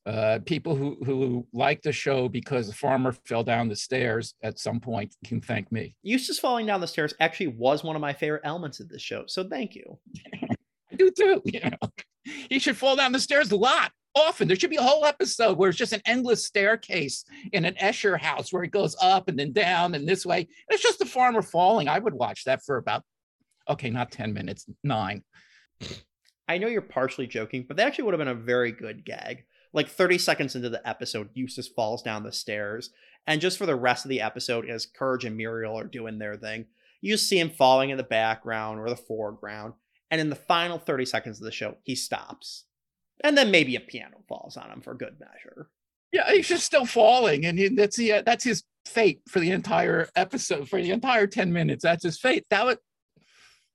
Uh, people who who like the show because the farmer fell down the stairs at some point can thank me. Eustace falling down the stairs actually was one of my favorite elements of this show, so thank you. I do too. You know, he should fall down the stairs a lot, often. There should be a whole episode where it's just an endless staircase in an Escher house where it goes up and then down and this way. It's just the farmer falling. I would watch that for about okay, not ten minutes, nine. I know you're partially joking, but that actually would have been a very good gag. Like 30 seconds into the episode, Eustace falls down the stairs. And just for the rest of the episode, as Courage and Muriel are doing their thing, you see him falling in the background or the foreground. And in the final 30 seconds of the show, he stops. And then maybe a piano falls on him for good measure. Yeah, he's just still falling, and that's the uh, that's his fate for the entire episode, for the entire ten minutes. That's his fate. That would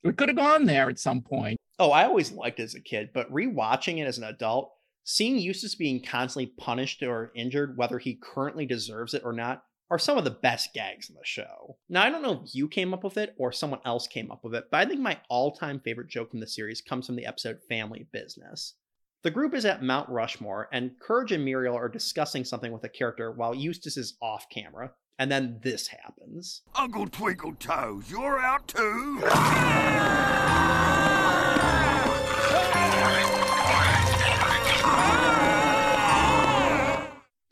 we could have gone there at some point. Oh, I always liked it as a kid, but rewatching it as an adult, Seeing Eustace being constantly punished or injured, whether he currently deserves it or not, are some of the best gags in the show. Now, I don't know if you came up with it or someone else came up with it, but I think my all time favorite joke from the series comes from the episode Family Business. The group is at Mount Rushmore, and Courage and Muriel are discussing something with a character while Eustace is off camera. And then this happens. Uncle Twinkle Toes, you're out too?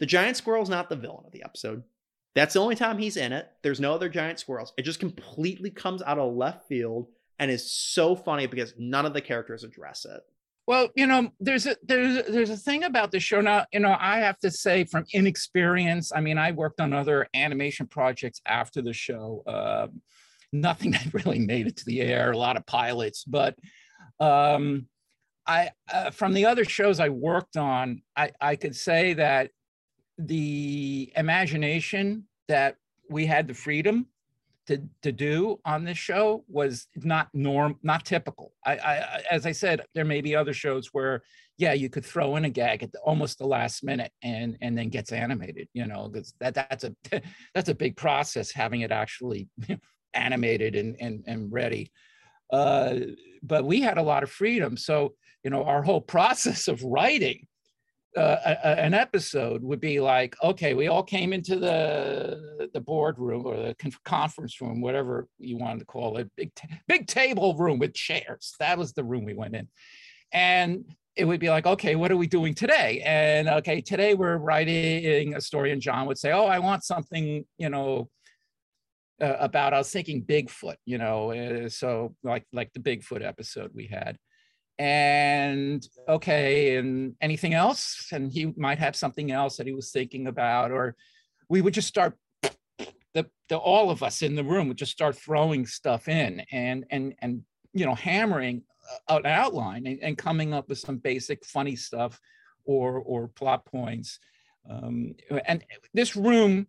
The giant squirrel's not the villain of the episode. That's the only time he's in it. There's no other giant squirrels. It just completely comes out of left field and is so funny because none of the characters address it. Well, you know, there's a there's a, there's a thing about the show now. You know, I have to say from inexperience. I mean, I worked on other animation projects after the show. Uh, nothing that really made it to the air. A lot of pilots, but um, I uh, from the other shows I worked on, I I could say that the imagination that we had the freedom to to do on this show was not norm not typical. I, I as i said there may be other shows where yeah you could throw in a gag at the, almost the last minute and and then gets animated you know that's that that's a that's a big process having it actually animated and and, and ready. Uh, but we had a lot of freedom. So you know our whole process of writing a, an episode would be like, okay, we all came into the the boardroom or the conference room, whatever you wanted to call it, big big table room with chairs. That was the room we went in, and it would be like, okay, what are we doing today? And okay, today we're writing a story, and John would say, oh, I want something, you know. Uh, about I was thinking Bigfoot, you know, uh, so like like the Bigfoot episode we had, and okay and anything else? And he might have something else that he was thinking about or we would just start the, the all of us in the room would just start throwing stuff in and and and you know hammering an outline and, and coming up with some basic funny stuff or or plot points. Um, and this room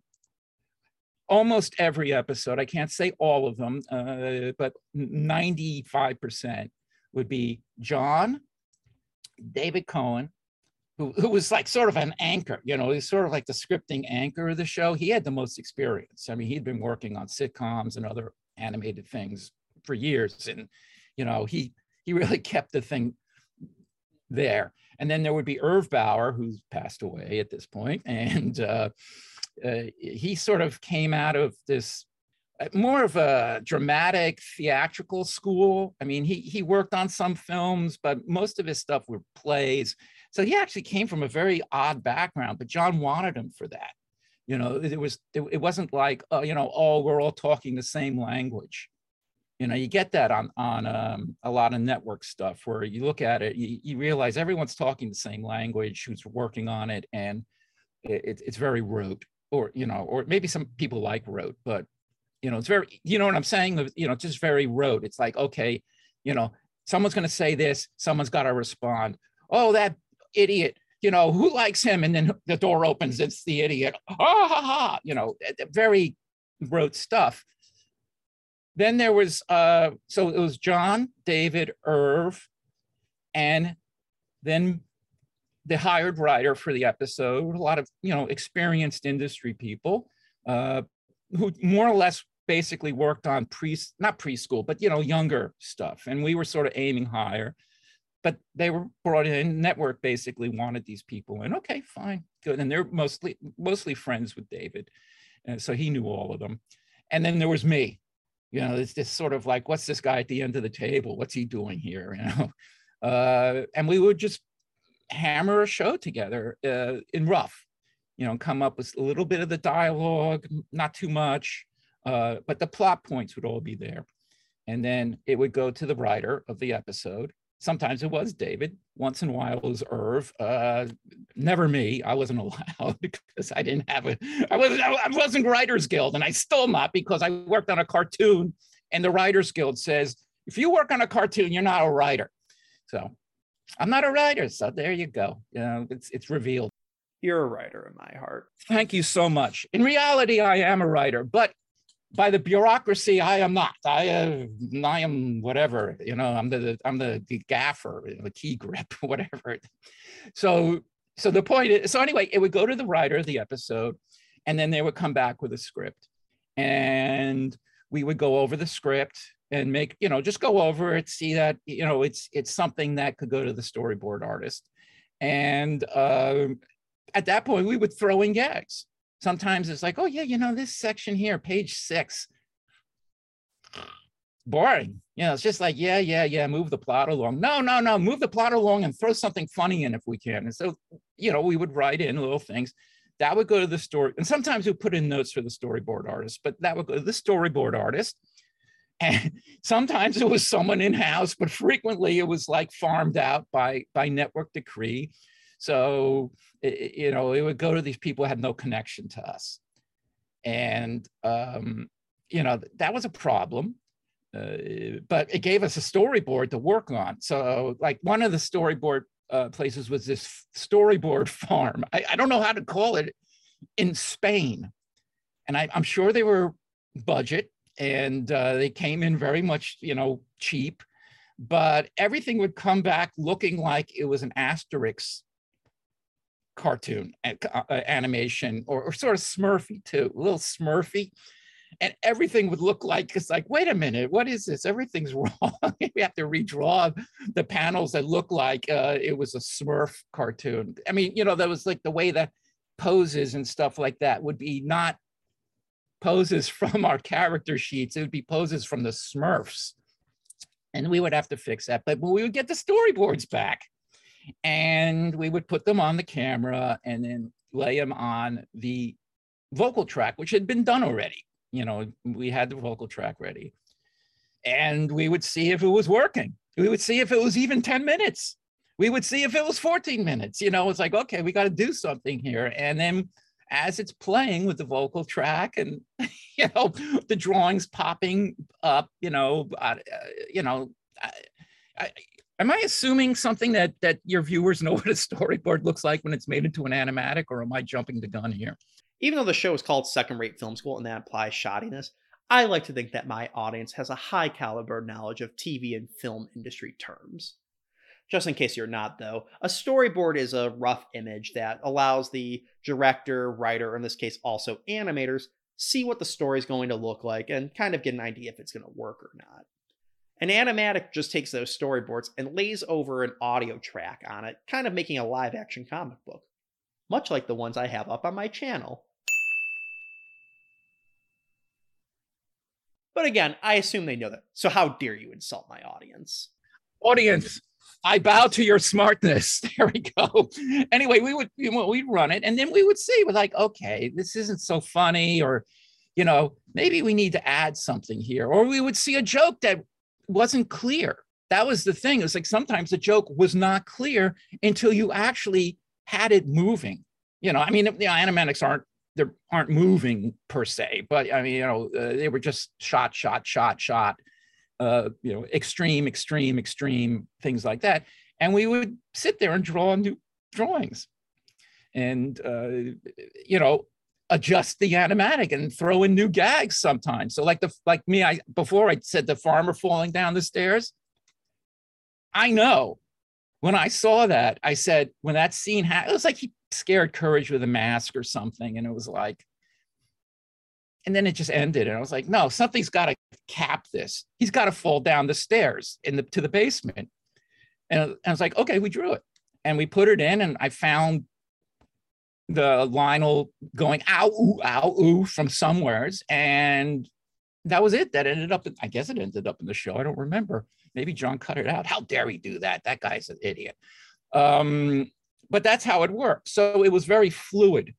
almost every episode i can't say all of them uh, but 95% would be John, David Cohen, who, who was like sort of an anchor, you know, he's sort of like the scripting anchor of the show. He had the most experience. I mean, he'd been working on sitcoms and other animated things for years. And, you know, he he really kept the thing there. And then there would be Irv Bauer, who's passed away at this point, and uh, uh, he sort of came out of this more of a dramatic theatrical school. I mean, he he worked on some films, but most of his stuff were plays. So he actually came from a very odd background, but John wanted him for that. You know, it was it, wasn't like uh, you know, oh, we're all talking the same language. You know, you get that on on um, a lot of network stuff where you look at it, you, you realize everyone's talking the same language, who's working on it, and it, it's very rote, or you know, or maybe some people like rote, but you know, it's very, you know what I'm saying? You know, just very rote. It's like, okay, you know, someone's going to say this, someone's got to respond. Oh, that idiot, you know, who likes him? And then the door opens, it's the idiot. Ah, ha, ha, you know, very rote stuff. Then there was, uh, so it was John, David, Irv, and then the hired writer for the episode, a lot of, you know, experienced industry people. Uh, who more or less basically worked on pre not preschool but you know younger stuff. And we were sort of aiming higher but they were brought in network basically wanted these people and okay fine good. And they're mostly mostly friends with david. And so he knew all of them. And then there was me you know it's just sort of like what's this guy at the end of the table? What's he doing here? You know? Uh, and we would just hammer a show together uh, in rough you know, come up with a little bit of the dialogue, not too much, uh, but the plot points would all be there. And then it would go to the writer of the episode. Sometimes it was David. Once in a while it was Irv. Uh, never me. I wasn't allowed because I didn't have a. I wasn't. I wasn't Writers Guild, and I still not because I worked on a cartoon, and the Writers Guild says if you work on a cartoon, you're not a writer. So I'm not a writer. So there you go. You know, it's it's revealed. You're a writer in my heart. Thank you so much. In reality, I am a writer, but by the bureaucracy, I am not. I, uh, I am whatever. You know, I'm the I'm the, the gaffer, the key grip, whatever. So so the point is, so anyway, it would go to the writer of the episode, and then they would come back with a script, and we would go over the script and make you know just go over it, see that you know it's it's something that could go to the storyboard artist, and uh, at that point we would throw in gags sometimes it's like, oh yeah, you know, this section here, page six, boring. You know, it's just like, yeah, yeah, yeah, move the plot along. No, no, no, move the plot along and throw something funny in if we can. And so, you know, we would write in little things that would go to the story. And sometimes we put in notes for the storyboard artist, but that would go to the storyboard artist. And sometimes it was someone in house, but frequently it was like farmed out by by network decree. So, you know, it would go to these people who had no connection to us. And, um, you know, that was a problem. Uh, but it gave us a storyboard to work on. So, like, one of the storyboard uh, places was this storyboard farm. I, I, don't know how to call it in Spain. And I, am sure they were budget and uh, they came in very much, you know, cheap, but everything would come back looking like it was an Asterix cartoon uh, animation or, or, sort of smurfy too a little smurfy. And everything would look like it's like wait a minute what is this? Everything's wrong. We have to redraw the panels that look like uh, it was a smurf cartoon. I mean you know that was like the way that poses and stuff like that would be not poses from our character sheets it would be poses from the smurfs. And we would have to fix that but we would get the storyboards back and we would put them on the camera and then lay them on the vocal track, which had been done already. You know, we had the vocal track ready. And we would see if it was working. We would see if it was even 10 minutes. We would see if it was 14 minutes. You know, it's like, okay, we got to do something here. And then as it's playing with the vocal track and, you know, the drawings popping up, you know, uh, you know, I, Am I assuming something that that your viewers know what a storyboard looks like when it's made into an animatic, or am I jumping the gun here? Even though the show is called Second Rate Film School and that implies shoddiness, I like to think that my audience has a high caliber knowledge of TV and film industry terms. Just in case you're not, though, a storyboard is a rough image that allows the director, writer, or in this case also animators, see what the story is going to look like and kind of get an idea if it's going to work or not. An animatic just takes those storyboards and lays over an audio track on it, kind of making a live action comic book, much like the ones I have up on my channel. But again, I assume they know that, so how dare you insult my audience? Audience, I bow to your smartness. There we go. Anyway, we would we'd run it, and then we would see, we're like, okay, this isn't so funny, or you know, maybe we need to add something here, or we would see a joke that wasn't clear. That was the thing. It was like sometimes the joke was not clear until you actually had it moving. You know, I mean, the animatics aren't they aren't moving per se, but I mean, you know, uh, they were just shot, shot, shot, shot. Uh, you know, extreme, extreme, extreme things like that. And we would sit there and draw new drawings, and uh, you know, adjust the animatic and throw in new gags sometimes. So like the like me, I before I said the farmer falling down the stairs. I know when I saw that, I said when that scene happened, it was like he scared courage with a mask or something, and it was like, and then it just ended, and I was like, no, something's got to cap this. He's got to fall down the stairs in the to the basement, and, and I was like, okay, we drew it, and we put it in, and I found the Lionel going ow ooh ow ooh from somewheres, and that was it. That ended up. In, I guess it ended up in the show. I don't remember. Maybe John cut it out. How dare he do that? That guy's an idiot. Um, but that's how it worked. So it was very fluid.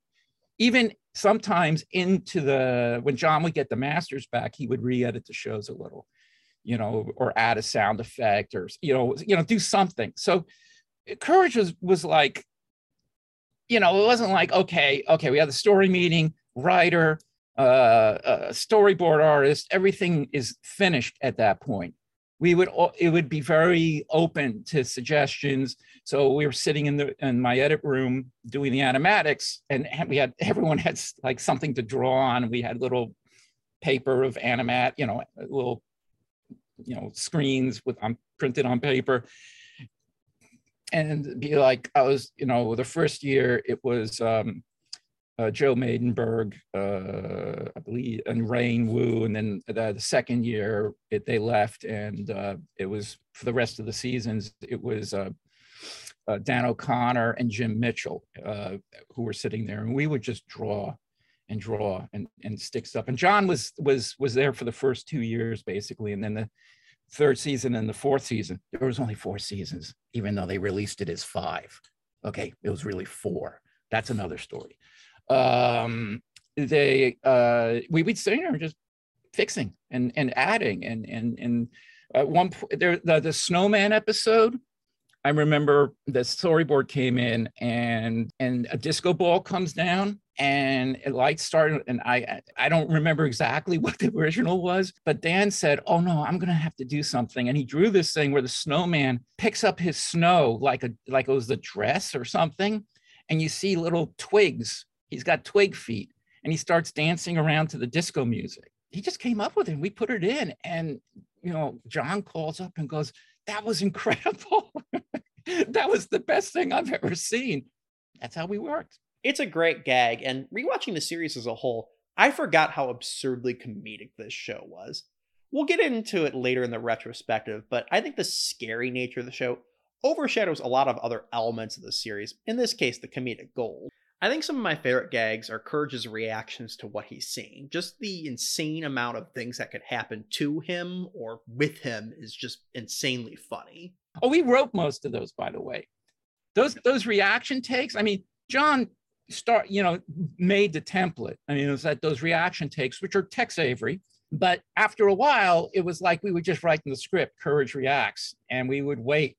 Even sometimes into the when John would get the masters back, he would re-edit the shows a little, you know, or add a sound effect or you know, you know, do something. So Courage was was like you know, it wasn't like, okay, okay, we have the story meeting, writer, uh, uh, storyboard artist, everything is finished at that point. We would, it would be very open to suggestions. So we were sitting in the in my edit room doing the animatics, and we had everyone had like something to draw on. We had little paper of animat, you know, little, you know, screens with on printed on paper. And be like, I was, you know, the first year it was um, uh, Joe Maidenberg, uh, I believe, and Rain Wu. And then the, the second year it, they left, and uh, it was for the rest of the seasons, it was uh, uh, Dan O'Connor and Jim Mitchell uh, who were sitting there. And we would just draw and draw and, and stick stuff. And John was was was there for the first two years, basically. And then the third season and the fourth season, there was only four seasons, even though they released it as five. Okay, it was really four. That's another story um, they uh, we would sit there just fixing and and adding and and and at one point there the, the snowman episode i remember the storyboard came in and and a disco ball comes down and it lights started and i i don't remember exactly what the original was but dan said oh no i'm gonna have to do something and he drew this thing where the snowman picks up his snow like a like it was the dress or something and you see little twigs He's got twig feet and he starts dancing around to the disco music. He just came up with it. We put it in. And, you know, John calls up and goes, That was incredible. that was the best thing I've ever seen. That's how we worked. It's a great gag. And rewatching the series as a whole, I forgot how absurdly comedic this show was. We'll get into it later in the retrospective, but I think the scary nature of the show overshadows a lot of other elements of the series, in this case, the comedic gold. I think some of my favorite gags are Courage's reactions to what he's seeing. Just the insane amount of things that could happen to him or with him is just insanely funny. Oh, we wrote most of those, by the way. Those those reaction takes. I mean, John start you know made the template. I mean, it was that those reaction takes, which are Tex Avery. But after a while, it was like we were just writing the script, Courage reacts, and we would wait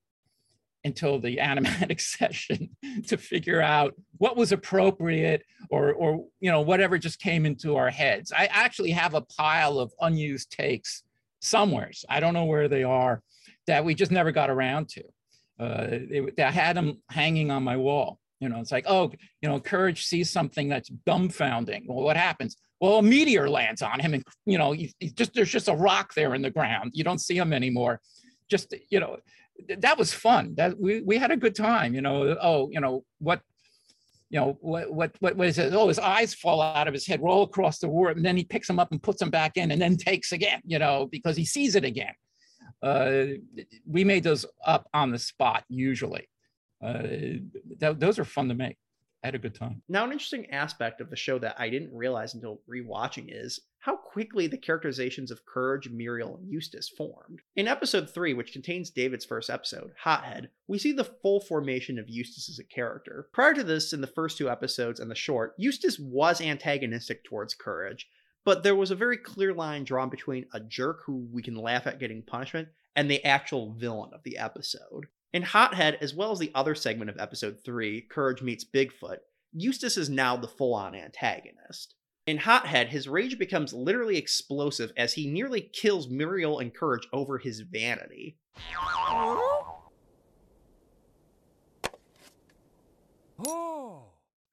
until the animatic session to figure out what was appropriate or or you know whatever just came into our heads. I actually have a pile of unused takes somewheres i don't know where they are that we just never got around to. Uh, they, had them hanging on my wall. You know it's like oh you know courage sees something that's dumbfounding. Well what happens? Well a meteor lands on him and you know he, he just there's just a rock there in the ground. You don't see him anymore. Just you know that was fun. That we we had a good time. You know, oh, you know what, you know what what what, is it? Oh, his eyes fall out of his head, roll across the room, and then he picks them up and puts them back in, and then takes again. You know, because he sees it again. Uh, we made those up on the spot usually. Uh, that, those are fun to make. I had a good time. Now, an interesting aspect of the show that I didn't realize until rewatching is how quickly the characterizations of Courage, Muriel, and Eustace formed. In episode 3, which contains David's first episode, Hothead, we see the full formation of Eustace as a character. Prior to this, in the first two episodes and the short, Eustace was antagonistic towards Courage, but there was a very clear line drawn between a jerk who we can laugh at getting punishment and the actual villain of the episode. In Hothead, as well as the other segment of episode 3, Courage Meets Bigfoot, Eustace is now the full on antagonist. In Hothead, his rage becomes literally explosive as he nearly kills Muriel and Courage over his vanity.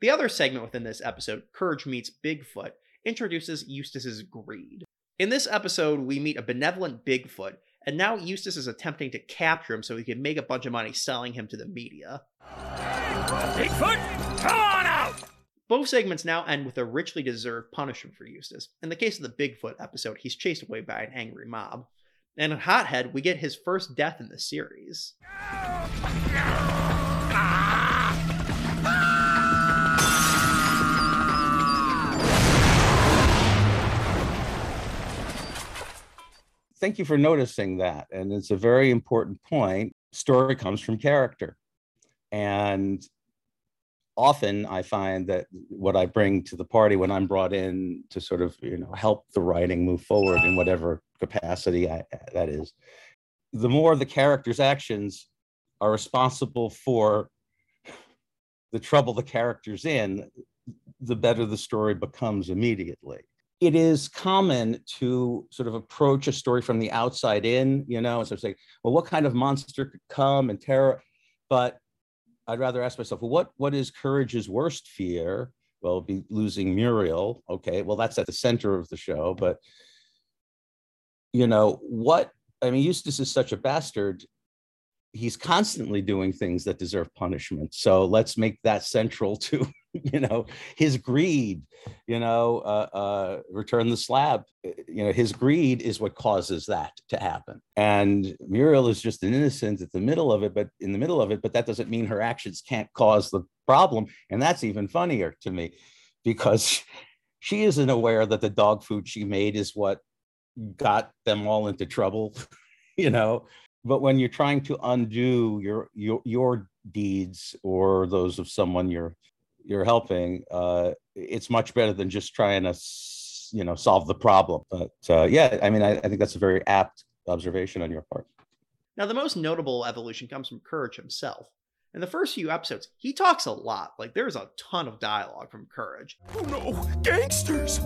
The other segment within this episode, Courage Meets Bigfoot, introduces Eustace's greed. In this episode, we meet a benevolent Bigfoot and now Eustace is attempting to capture him so he can make a bunch of money selling him to the media. Bigfoot, come on out! Both segments now end with a richly deserved punishment for Eustace. In the case of the Bigfoot episode, he's chased away by an angry mob. And in Hothead, we get his first death in the series. Ah! Thank you for noticing that. And it's a very important point. Story comes from character. And often I find that what I bring to the party when I'm brought in to sort of, you know, help the writing move forward in whatever capacity I, that is, the more the character's actions are responsible for the trouble the character's in, the better the story becomes immediately it is common to sort of approach a story from the outside in, you know, and sort of say, well, what kind of monster could come and terror? But I'd rather ask myself, well, what, what is courage's worst fear? well, be losing Muriel. Okay, well, that's at the center of the show, but you know what? I mean, Eustace is such a bastard. He's constantly doing things that deserve punishment. So let's make that central to, you know, his greed. You know, uh, uh, return the slab. Uh, You know, his greed is what causes that to happen. And Muriel is just an innocent at the middle of it, but in the middle of it. But that doesn't mean her actions can't cause the problem. And that's even funnier to me, because she isn't aware that the dog food she made is what got them all into trouble you know but when you're trying to undo your your your deeds or those of someone you're you're helping uh it's much better than just trying to you know solve the problem but uh yeah i mean i, I think that's a very apt observation on your part Now, the most notable evolution comes from Courage himself. In the first few episodes, he talks a lot. Like, there's a ton of dialogue from Courage. Oh no, gangsters!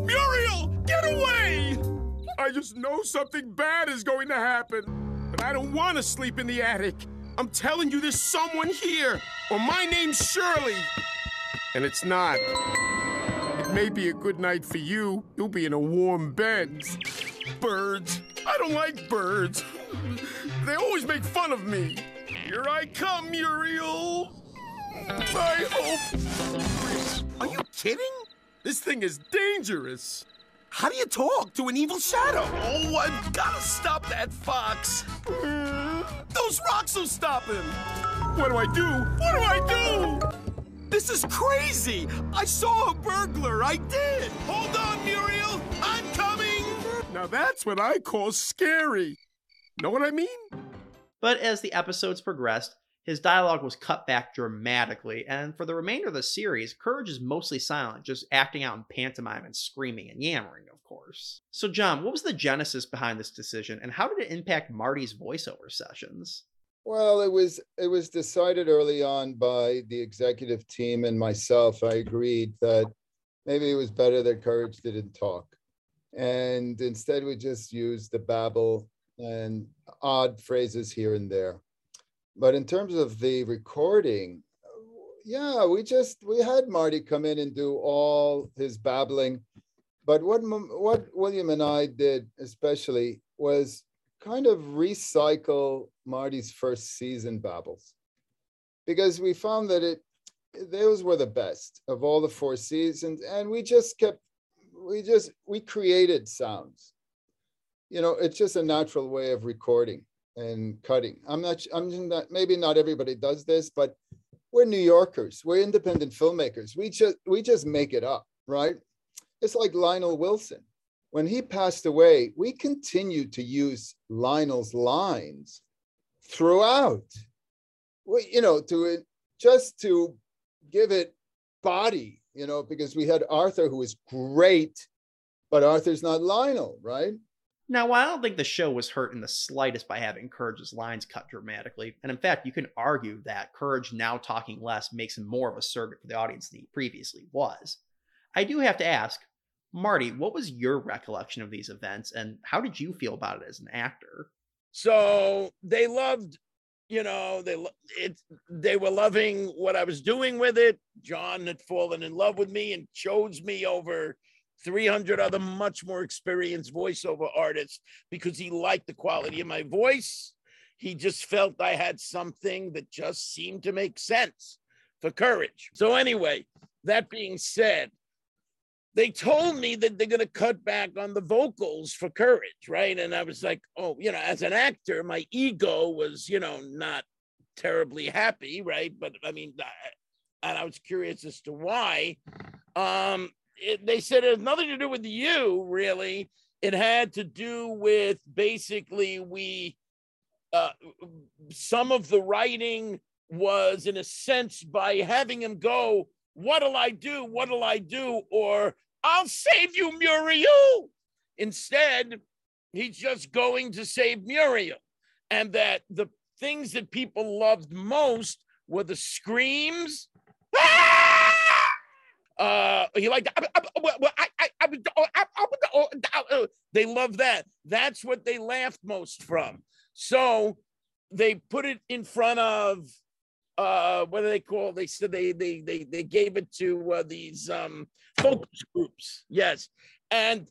Muriel, get away! I just know something bad is going to happen, but I don't want to sleep in the attic. I'm telling you, there's someone here, or my name's Shirley. And it's not. It may be a good night for you. You'll be in a warm bed. Birds. I don't like birds. They always make fun of me. Here I come, Muriel. I hope. Are you kidding? This thing is dangerous. How do you talk to an evil shadow? Oh, I've got to stop that fox. Those rocks will stop him. What do I do? What do I do? This is crazy. I saw a burglar. I did. Hold on, Muriel. I'm coming. Now that's what I call scary. Know what I mean? But as the episodes progressed, his dialogue was cut back dramatically, and for the remainder of the series, Courage is mostly silent, just acting out in pantomime and screaming and yammering, of course. So, John, what was the genesis behind this decision, and how did it impact Marty's voiceover sessions? Well, it was it was decided early on by the executive team and myself. I agreed that maybe it was better that Courage didn't talk, and instead we just used the babble and odd phrases here and there. But in terms of the recording, yeah, we just we had Marty come in and do all his babbling. But what what William and I did especially was kind of recycle Marty's first season babbles. Because we found that it those were the best of all the four seasons and we just kept we just we created sounds. You know it's just a natural way of recording and cutting. I'm not i'm not maybe not everybody does this but we're new yorkers. We're independent filmmakers. We just we just make it up right? It's like lionel wilson when he passed away we continued to use lionel's lines throughout. We, you know to just to give it body you know because we had arthur who was great but arthur's not lionel right? Now, while I don't think the show was hurt in the slightest by having Courage's lines cut dramatically, and in fact, you can argue that Courage now talking less makes him more of a surrogate for the audience than he previously was, I do have to ask, Marty, what was your recollection of these events, and how did you feel about it as an actor? So they loved, you know, they it. They were loving what I was doing with it. John had fallen in love with me and chose me over 300 other much more experienced voiceover artists because he liked the quality of my voice. He just felt I had something that just seemed to make sense for courage. So anyway, that being said, they told me that they're going to cut back on the vocals for courage right? And i was like oh you know as an actor my ego was you know not terribly happy right? But i mean and i was curious as to why. Um it, they said it has nothing to do with you really. It had to do with basically we uh some of the writing was in a sense by having him go what'll I do? What'll I do? Or I'll save you, Muriel. Instead, he's just going to save Muriel. And that the things that people loved most were the screams. "Ah!" Uh, he liked they love that. That's what they laughed most from. So they put it in front of uh, what do they call? They said they they they they gave it to uh, these um, focus groups. Yes, and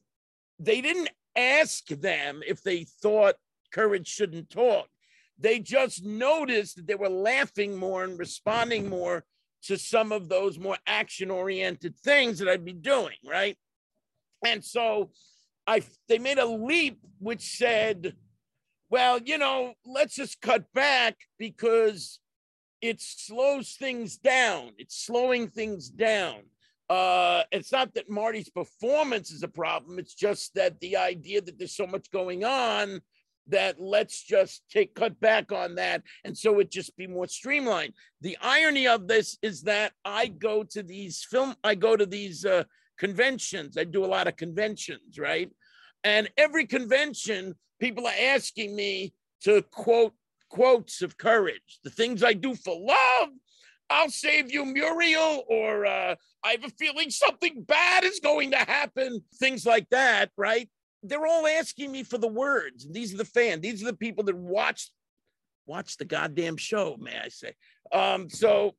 they didn't ask them if they thought courage shouldn't talk. They just noticed that they were laughing more and responding more to some of those more action oriented things that I'd be doing, right? And so I they made a leap which said, well, you know, let's just cut back because it slows things down. It's slowing things down. Uh, it's not that Marty's performance is a problem. It's just that the idea that there's so much going on that let's just take cut back on that and so it just be more streamlined the irony of this is that i go to these film i go to these uh, conventions i do a lot of conventions right and every convention people are asking me to quote quotes of courage the things i do for love i'll save you muriel or uh, i have a feeling something bad is going to happen things like that right they're all asking me for the words. These are the fans. These are the people that watch watch the goddamn show, may I say. Um, so,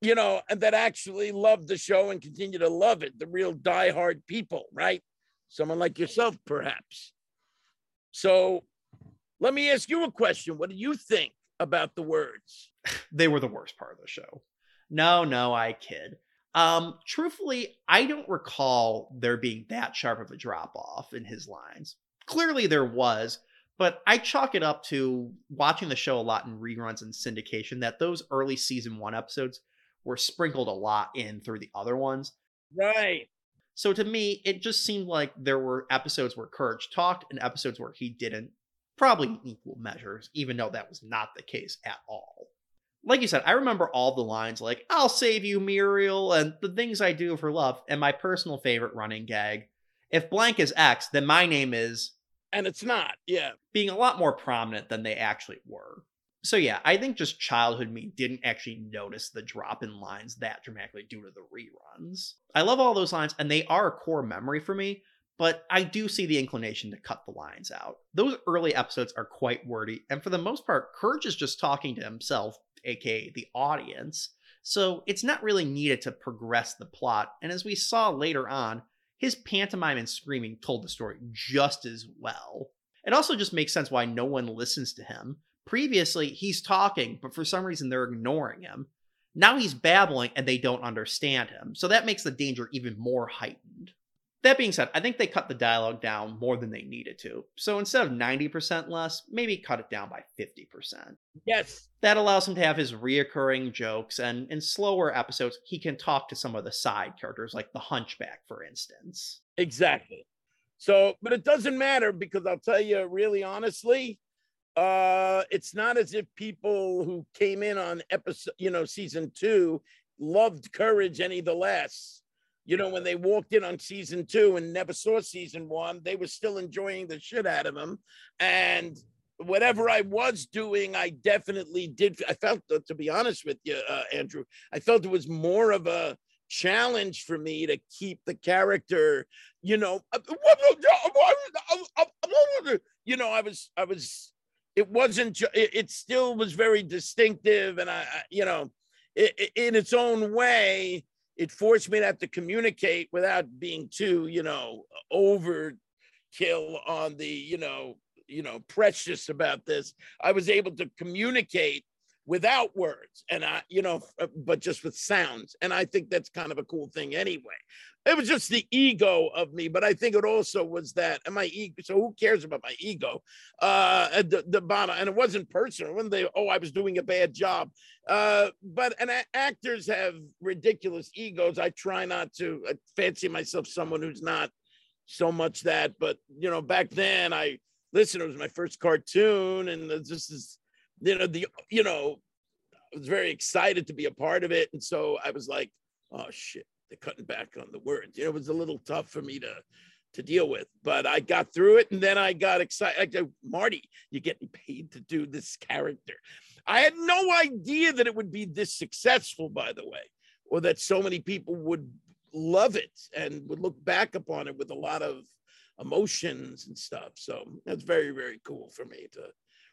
you know, and that actually love the show and continue to love it. The real diehard people, right? Someone like yourself, perhaps. So let me ask you a question. What do you think about the words? they were the worst part of the show. No, no, I kid. Um, truthfully, I don't recall there being that sharp of a drop off in his lines. Clearly there was, but I chalk it up to watching the show a lot in reruns and syndication that those early season one episodes were sprinkled a lot in through the other ones. Right. So to me, it just seemed like there were episodes where Courage talked and episodes where he didn't, probably equal measures, even though that was not the case at all like you said, I remember all the lines like, I'll save you, Muriel, and the things I do for love. And my personal favorite running gag if blank is X, then my name is. And it's not, yeah. Being a lot more prominent than they actually were. So, yeah, I think just childhood me didn't actually notice the drop in lines that dramatically due to the reruns. I love all those lines, and they are a core memory for me, but I do see the inclination to cut the lines out. Those early episodes are quite wordy, and for the most part, Courage is just talking to himself aka the audience. So it's not really needed to progress the plot. And as we saw later on, his pantomime and screaming told the story just as well. It also just makes sense why no one listens to him. Previously, he's talking, but for some reason they're ignoring him. Now he's babbling and they don't understand him. So that makes the danger even more heightened. That being said, I think they cut the dialogue down more than they needed to. So instead of 90% less, maybe cut it down by 50%. Yes. That allows him to have his reoccurring jokes, and in slower episodes, he can talk to some of the side characters, like the Hunchback, for instance. Exactly. So, but it doesn't matter because I'll tell you really honestly, uh, it's not as if people who came in on episode, you know, season two loved Courage any the less you know, when they walked in on season two and never saw season one, they were still enjoying the shit out of them. And whatever I was doing, I definitely did. I felt, uh, to be honest with you, uh, Andrew, I felt it was more of a challenge for me to keep the character, you know, uh, uh, you know, I was, I was, it wasn't, it still was very distinctive. And I, you know, in its own way, it forced me to have to communicate without being too, you know, overkill on the, you know, you know, precious about this. I was able to communicate without words and I, you know, but just with sounds. And I think that's kind of a cool thing anyway it was just the ego of me, but I think it also was that and my ego. So who cares about my ego? Uh, the, the bottom, and it wasn't personal. When they, oh, I was doing a bad job. Uh, but and actors have ridiculous egos. I try not to I fancy myself someone who's not so much that. But you know, back then, I listen. It was my first cartoon, and this is, you know, the you know, I was very excited to be a part of it, and so I was like, oh shit they're cutting back on the words. You know, it was a little tough for me to to deal with, but I got through it, and then I got excited. I Marty, you're getting paid to do this character. I had no idea that it would be this successful, by the way, or that so many people would love it and would look back upon it with a lot of emotions and stuff. So that's very, very cool for me to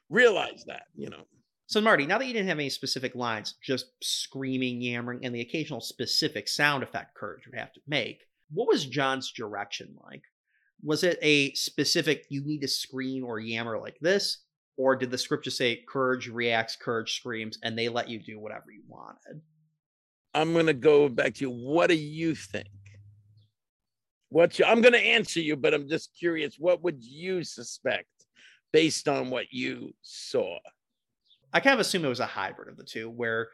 realize that, you know. So, Marty, now that you didn't have any specific lines, just screaming, yammering, and the occasional specific sound effect Courage would have to make, what was John's direction like? Was it a specific, you need to scream or yammer like this? Or did the script just say, Courage reacts, Courage screams, and they let you do whatever you wanted? I'm going to go back to you. What do you think? What I'm going to answer you, but I'm just curious. What would you suspect based on what you saw? I kind of assume it was a hybrid of the two, where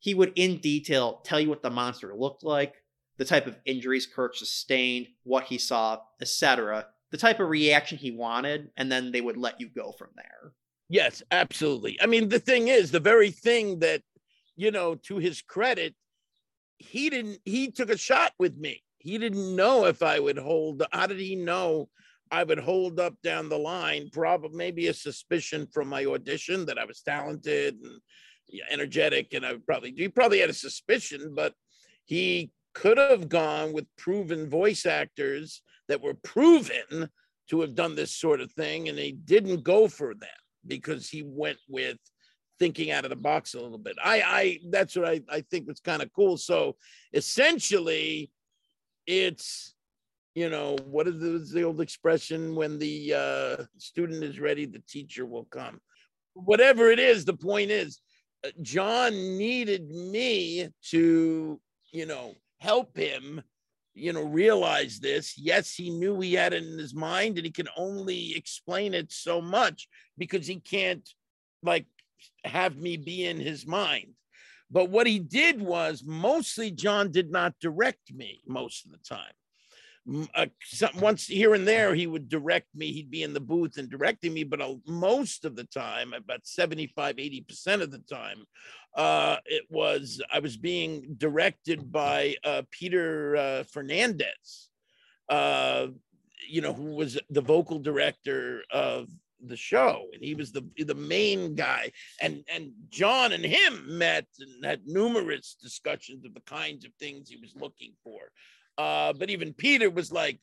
he would in detail tell you what the monster looked like, the type of injuries Kirk sustained, what he saw, etc., the type of reaction he wanted, and then they would let you go from there. Yes, absolutely. I mean, the thing is, the very thing that, you know, to his credit, he didn't, he took a shot with me. He didn't know if I would hold, how did he know I would hold up down the line? Probably maybe a suspicion from my audition that I was talented and energetic, and I probably, he probably had a suspicion, but he could have gone with proven voice actors that were proven to have done this sort of thing, and he didn't go for them because he went with thinking out of the box a little bit. I, I that's what I, I think was kind of cool. So essentially, it's you know what is the, the old expression when the uh, student is ready, the teacher will come. Whatever it is, the point is, uh, John needed me to you know help him you know realize this. Yes he knew he had it in his mind and he can only explain it so much because he can't like have me be in his mind. But what he did was mostly john did not direct me most of the time uh, some, once here and there he would direct me he'd be in the booth and directing me but uh, most of the time about 75 80% of the time uh, it was I was being directed by uh, Peter uh, Fernandez, uh, you know, who was the vocal director of the show, and he was the the main guy. And and John and him met and had numerous discussions of the kinds of things he was looking for. Uh, but even Peter was like,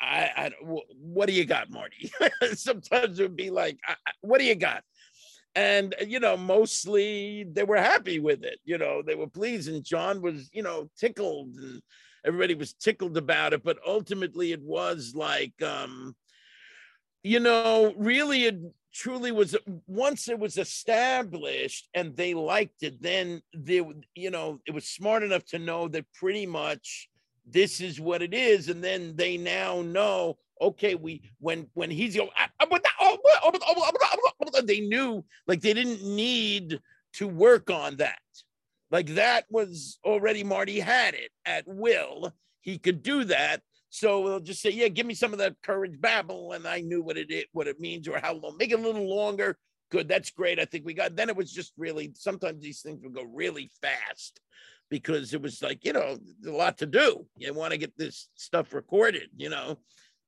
I, I, what do you got, Marty? Sometimes it would be like, what do you got? and you know mostly they were happy with it you know they were pleased and john was you know tickled and everybody was tickled about it but ultimately it was like um you know really it truly was once it was established and they liked it then they you know it was smart enough to know that pretty much this is what it is and then they now know okay we when when he's going ah, ah, oh, oh, oh, they knew like they didn't need to work on that. Like that was already Marty had it at will. He could do that. So we'll just say, yeah, give me some of that courage babble, and I knew what it what it means or how long. Make it a little longer. Good, that's great. I think we got. Then it was just really. Sometimes these things would go really fast because it was like you know a lot to do. You want to get this stuff recorded, you know,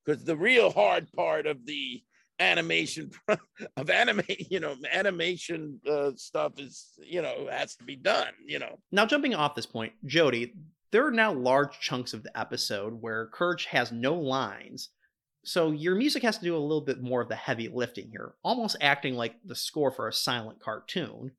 because the real hard part of the animation of animate you know animation uh, stuff is you know has to be done you know now jumping off this point jody there are now large chunks of the episode where courage has no lines so your music has to do a little bit more of the heavy lifting here almost acting like the score for a silent cartoon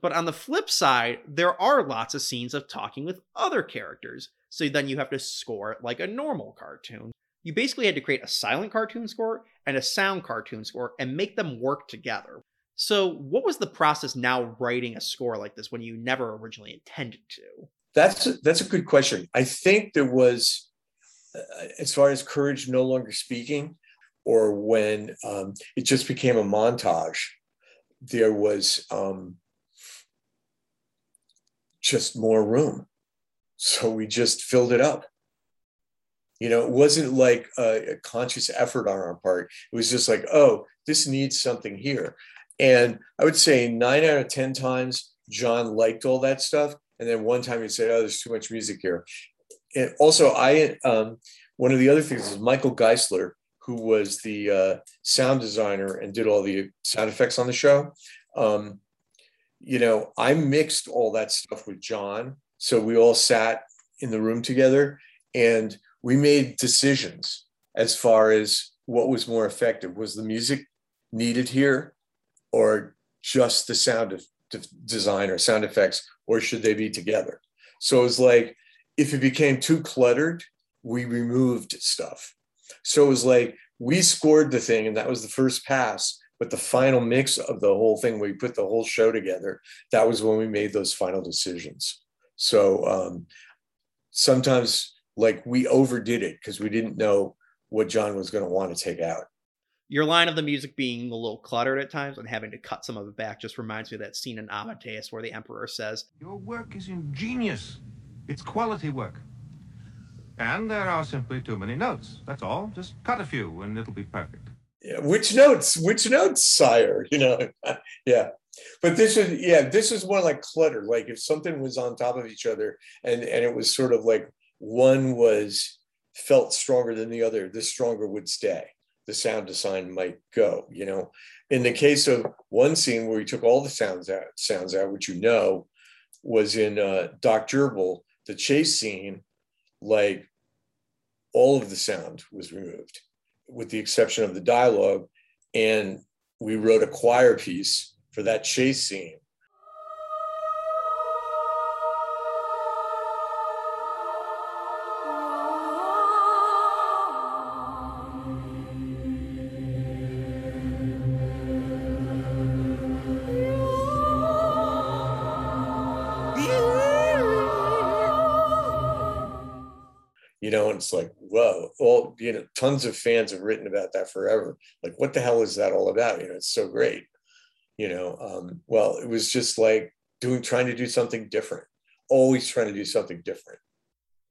but on the flip side there are lots of scenes of talking with other characters so then you have to score it like a normal cartoon you basically had to create a silent cartoon score and a sound cartoon score and make them work together. So, what was the process now writing a score like this when you never originally intended to? That's that's a good question. I think there was, uh, as far as courage no longer speaking, or when um, it just became a montage, there was um, just more room, so we just filled it up. You know, it wasn't like a, a, conscious effort on our part. It was just like, oh, this needs something here. And I would say nine out of 10 times, John liked all that stuff. And then one time he'd say, oh, there's too much music here. And also, I, um, one of the other things is Michael Geisler, who was the uh, sound designer and did all the sound effects on the show. Um, you know, I mixed all that stuff with John. So we all sat in the room together and we made decisions as far as what was more effective. Was the music needed here? Or just the sound of design or sound effects, or should they be together? So it was like if it became too cluttered, we removed stuff. So it was like we scored the thing, and that was the first pass. But the final mix of the whole thing, we put the whole show together. That was when we made those final decisions. So um, sometimes, like we overdid it because we didn't know what John was going to want to take out. Your line of the music being a little cluttered at times and having to cut some of it back just reminds me of that scene in Amadeus where the Emperor says, Your work is ingenious. It's quality work. And there are simply too many notes. That's all. Just cut a few and it'll be perfect. Yeah, which notes? Which notes, sire? You know, yeah. But this is yeah, this is more like clutter. Like if something was on top of each other and and it was sort of like one was felt stronger than the other, the stronger would stay. The sound design might go, you know. In the case of one scene where we took all the sounds out, sounds out, which you know, was in uh, Doc Gerbil, the chase scene, like all of the sound was removed, with the exception of the dialogue. And we wrote a choir piece for that chase scene. It's like, whoa, all you know, tons of fans have written about that forever. Like, what the hell is that all about? You know, it's so great. You know, um, well, it was just like doing, trying to do something different, always trying to do something different.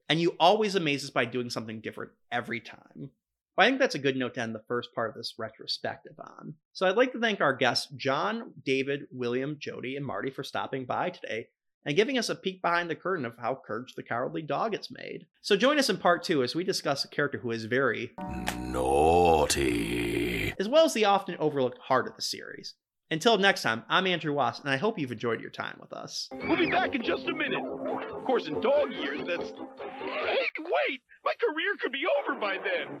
and you always amaze us by doing something different every time. Well, I think that's a good note to end the first part of this retrospective on. So I'd like to thank our guests, John, David, William, Jody, and Marty, for stopping by today and giving us a peek behind the curtain of how Courage the Cowardly Dog is made. So join us in part two as we discuss a character who is very Naughty. as well as the often overlooked heart of the series. Until next time, I'm Andrew Wass, and I hope you've enjoyed your time with us. We'll be back in just a minute. Of course, in dog years, that's. Hey, wait! My career could be over by then.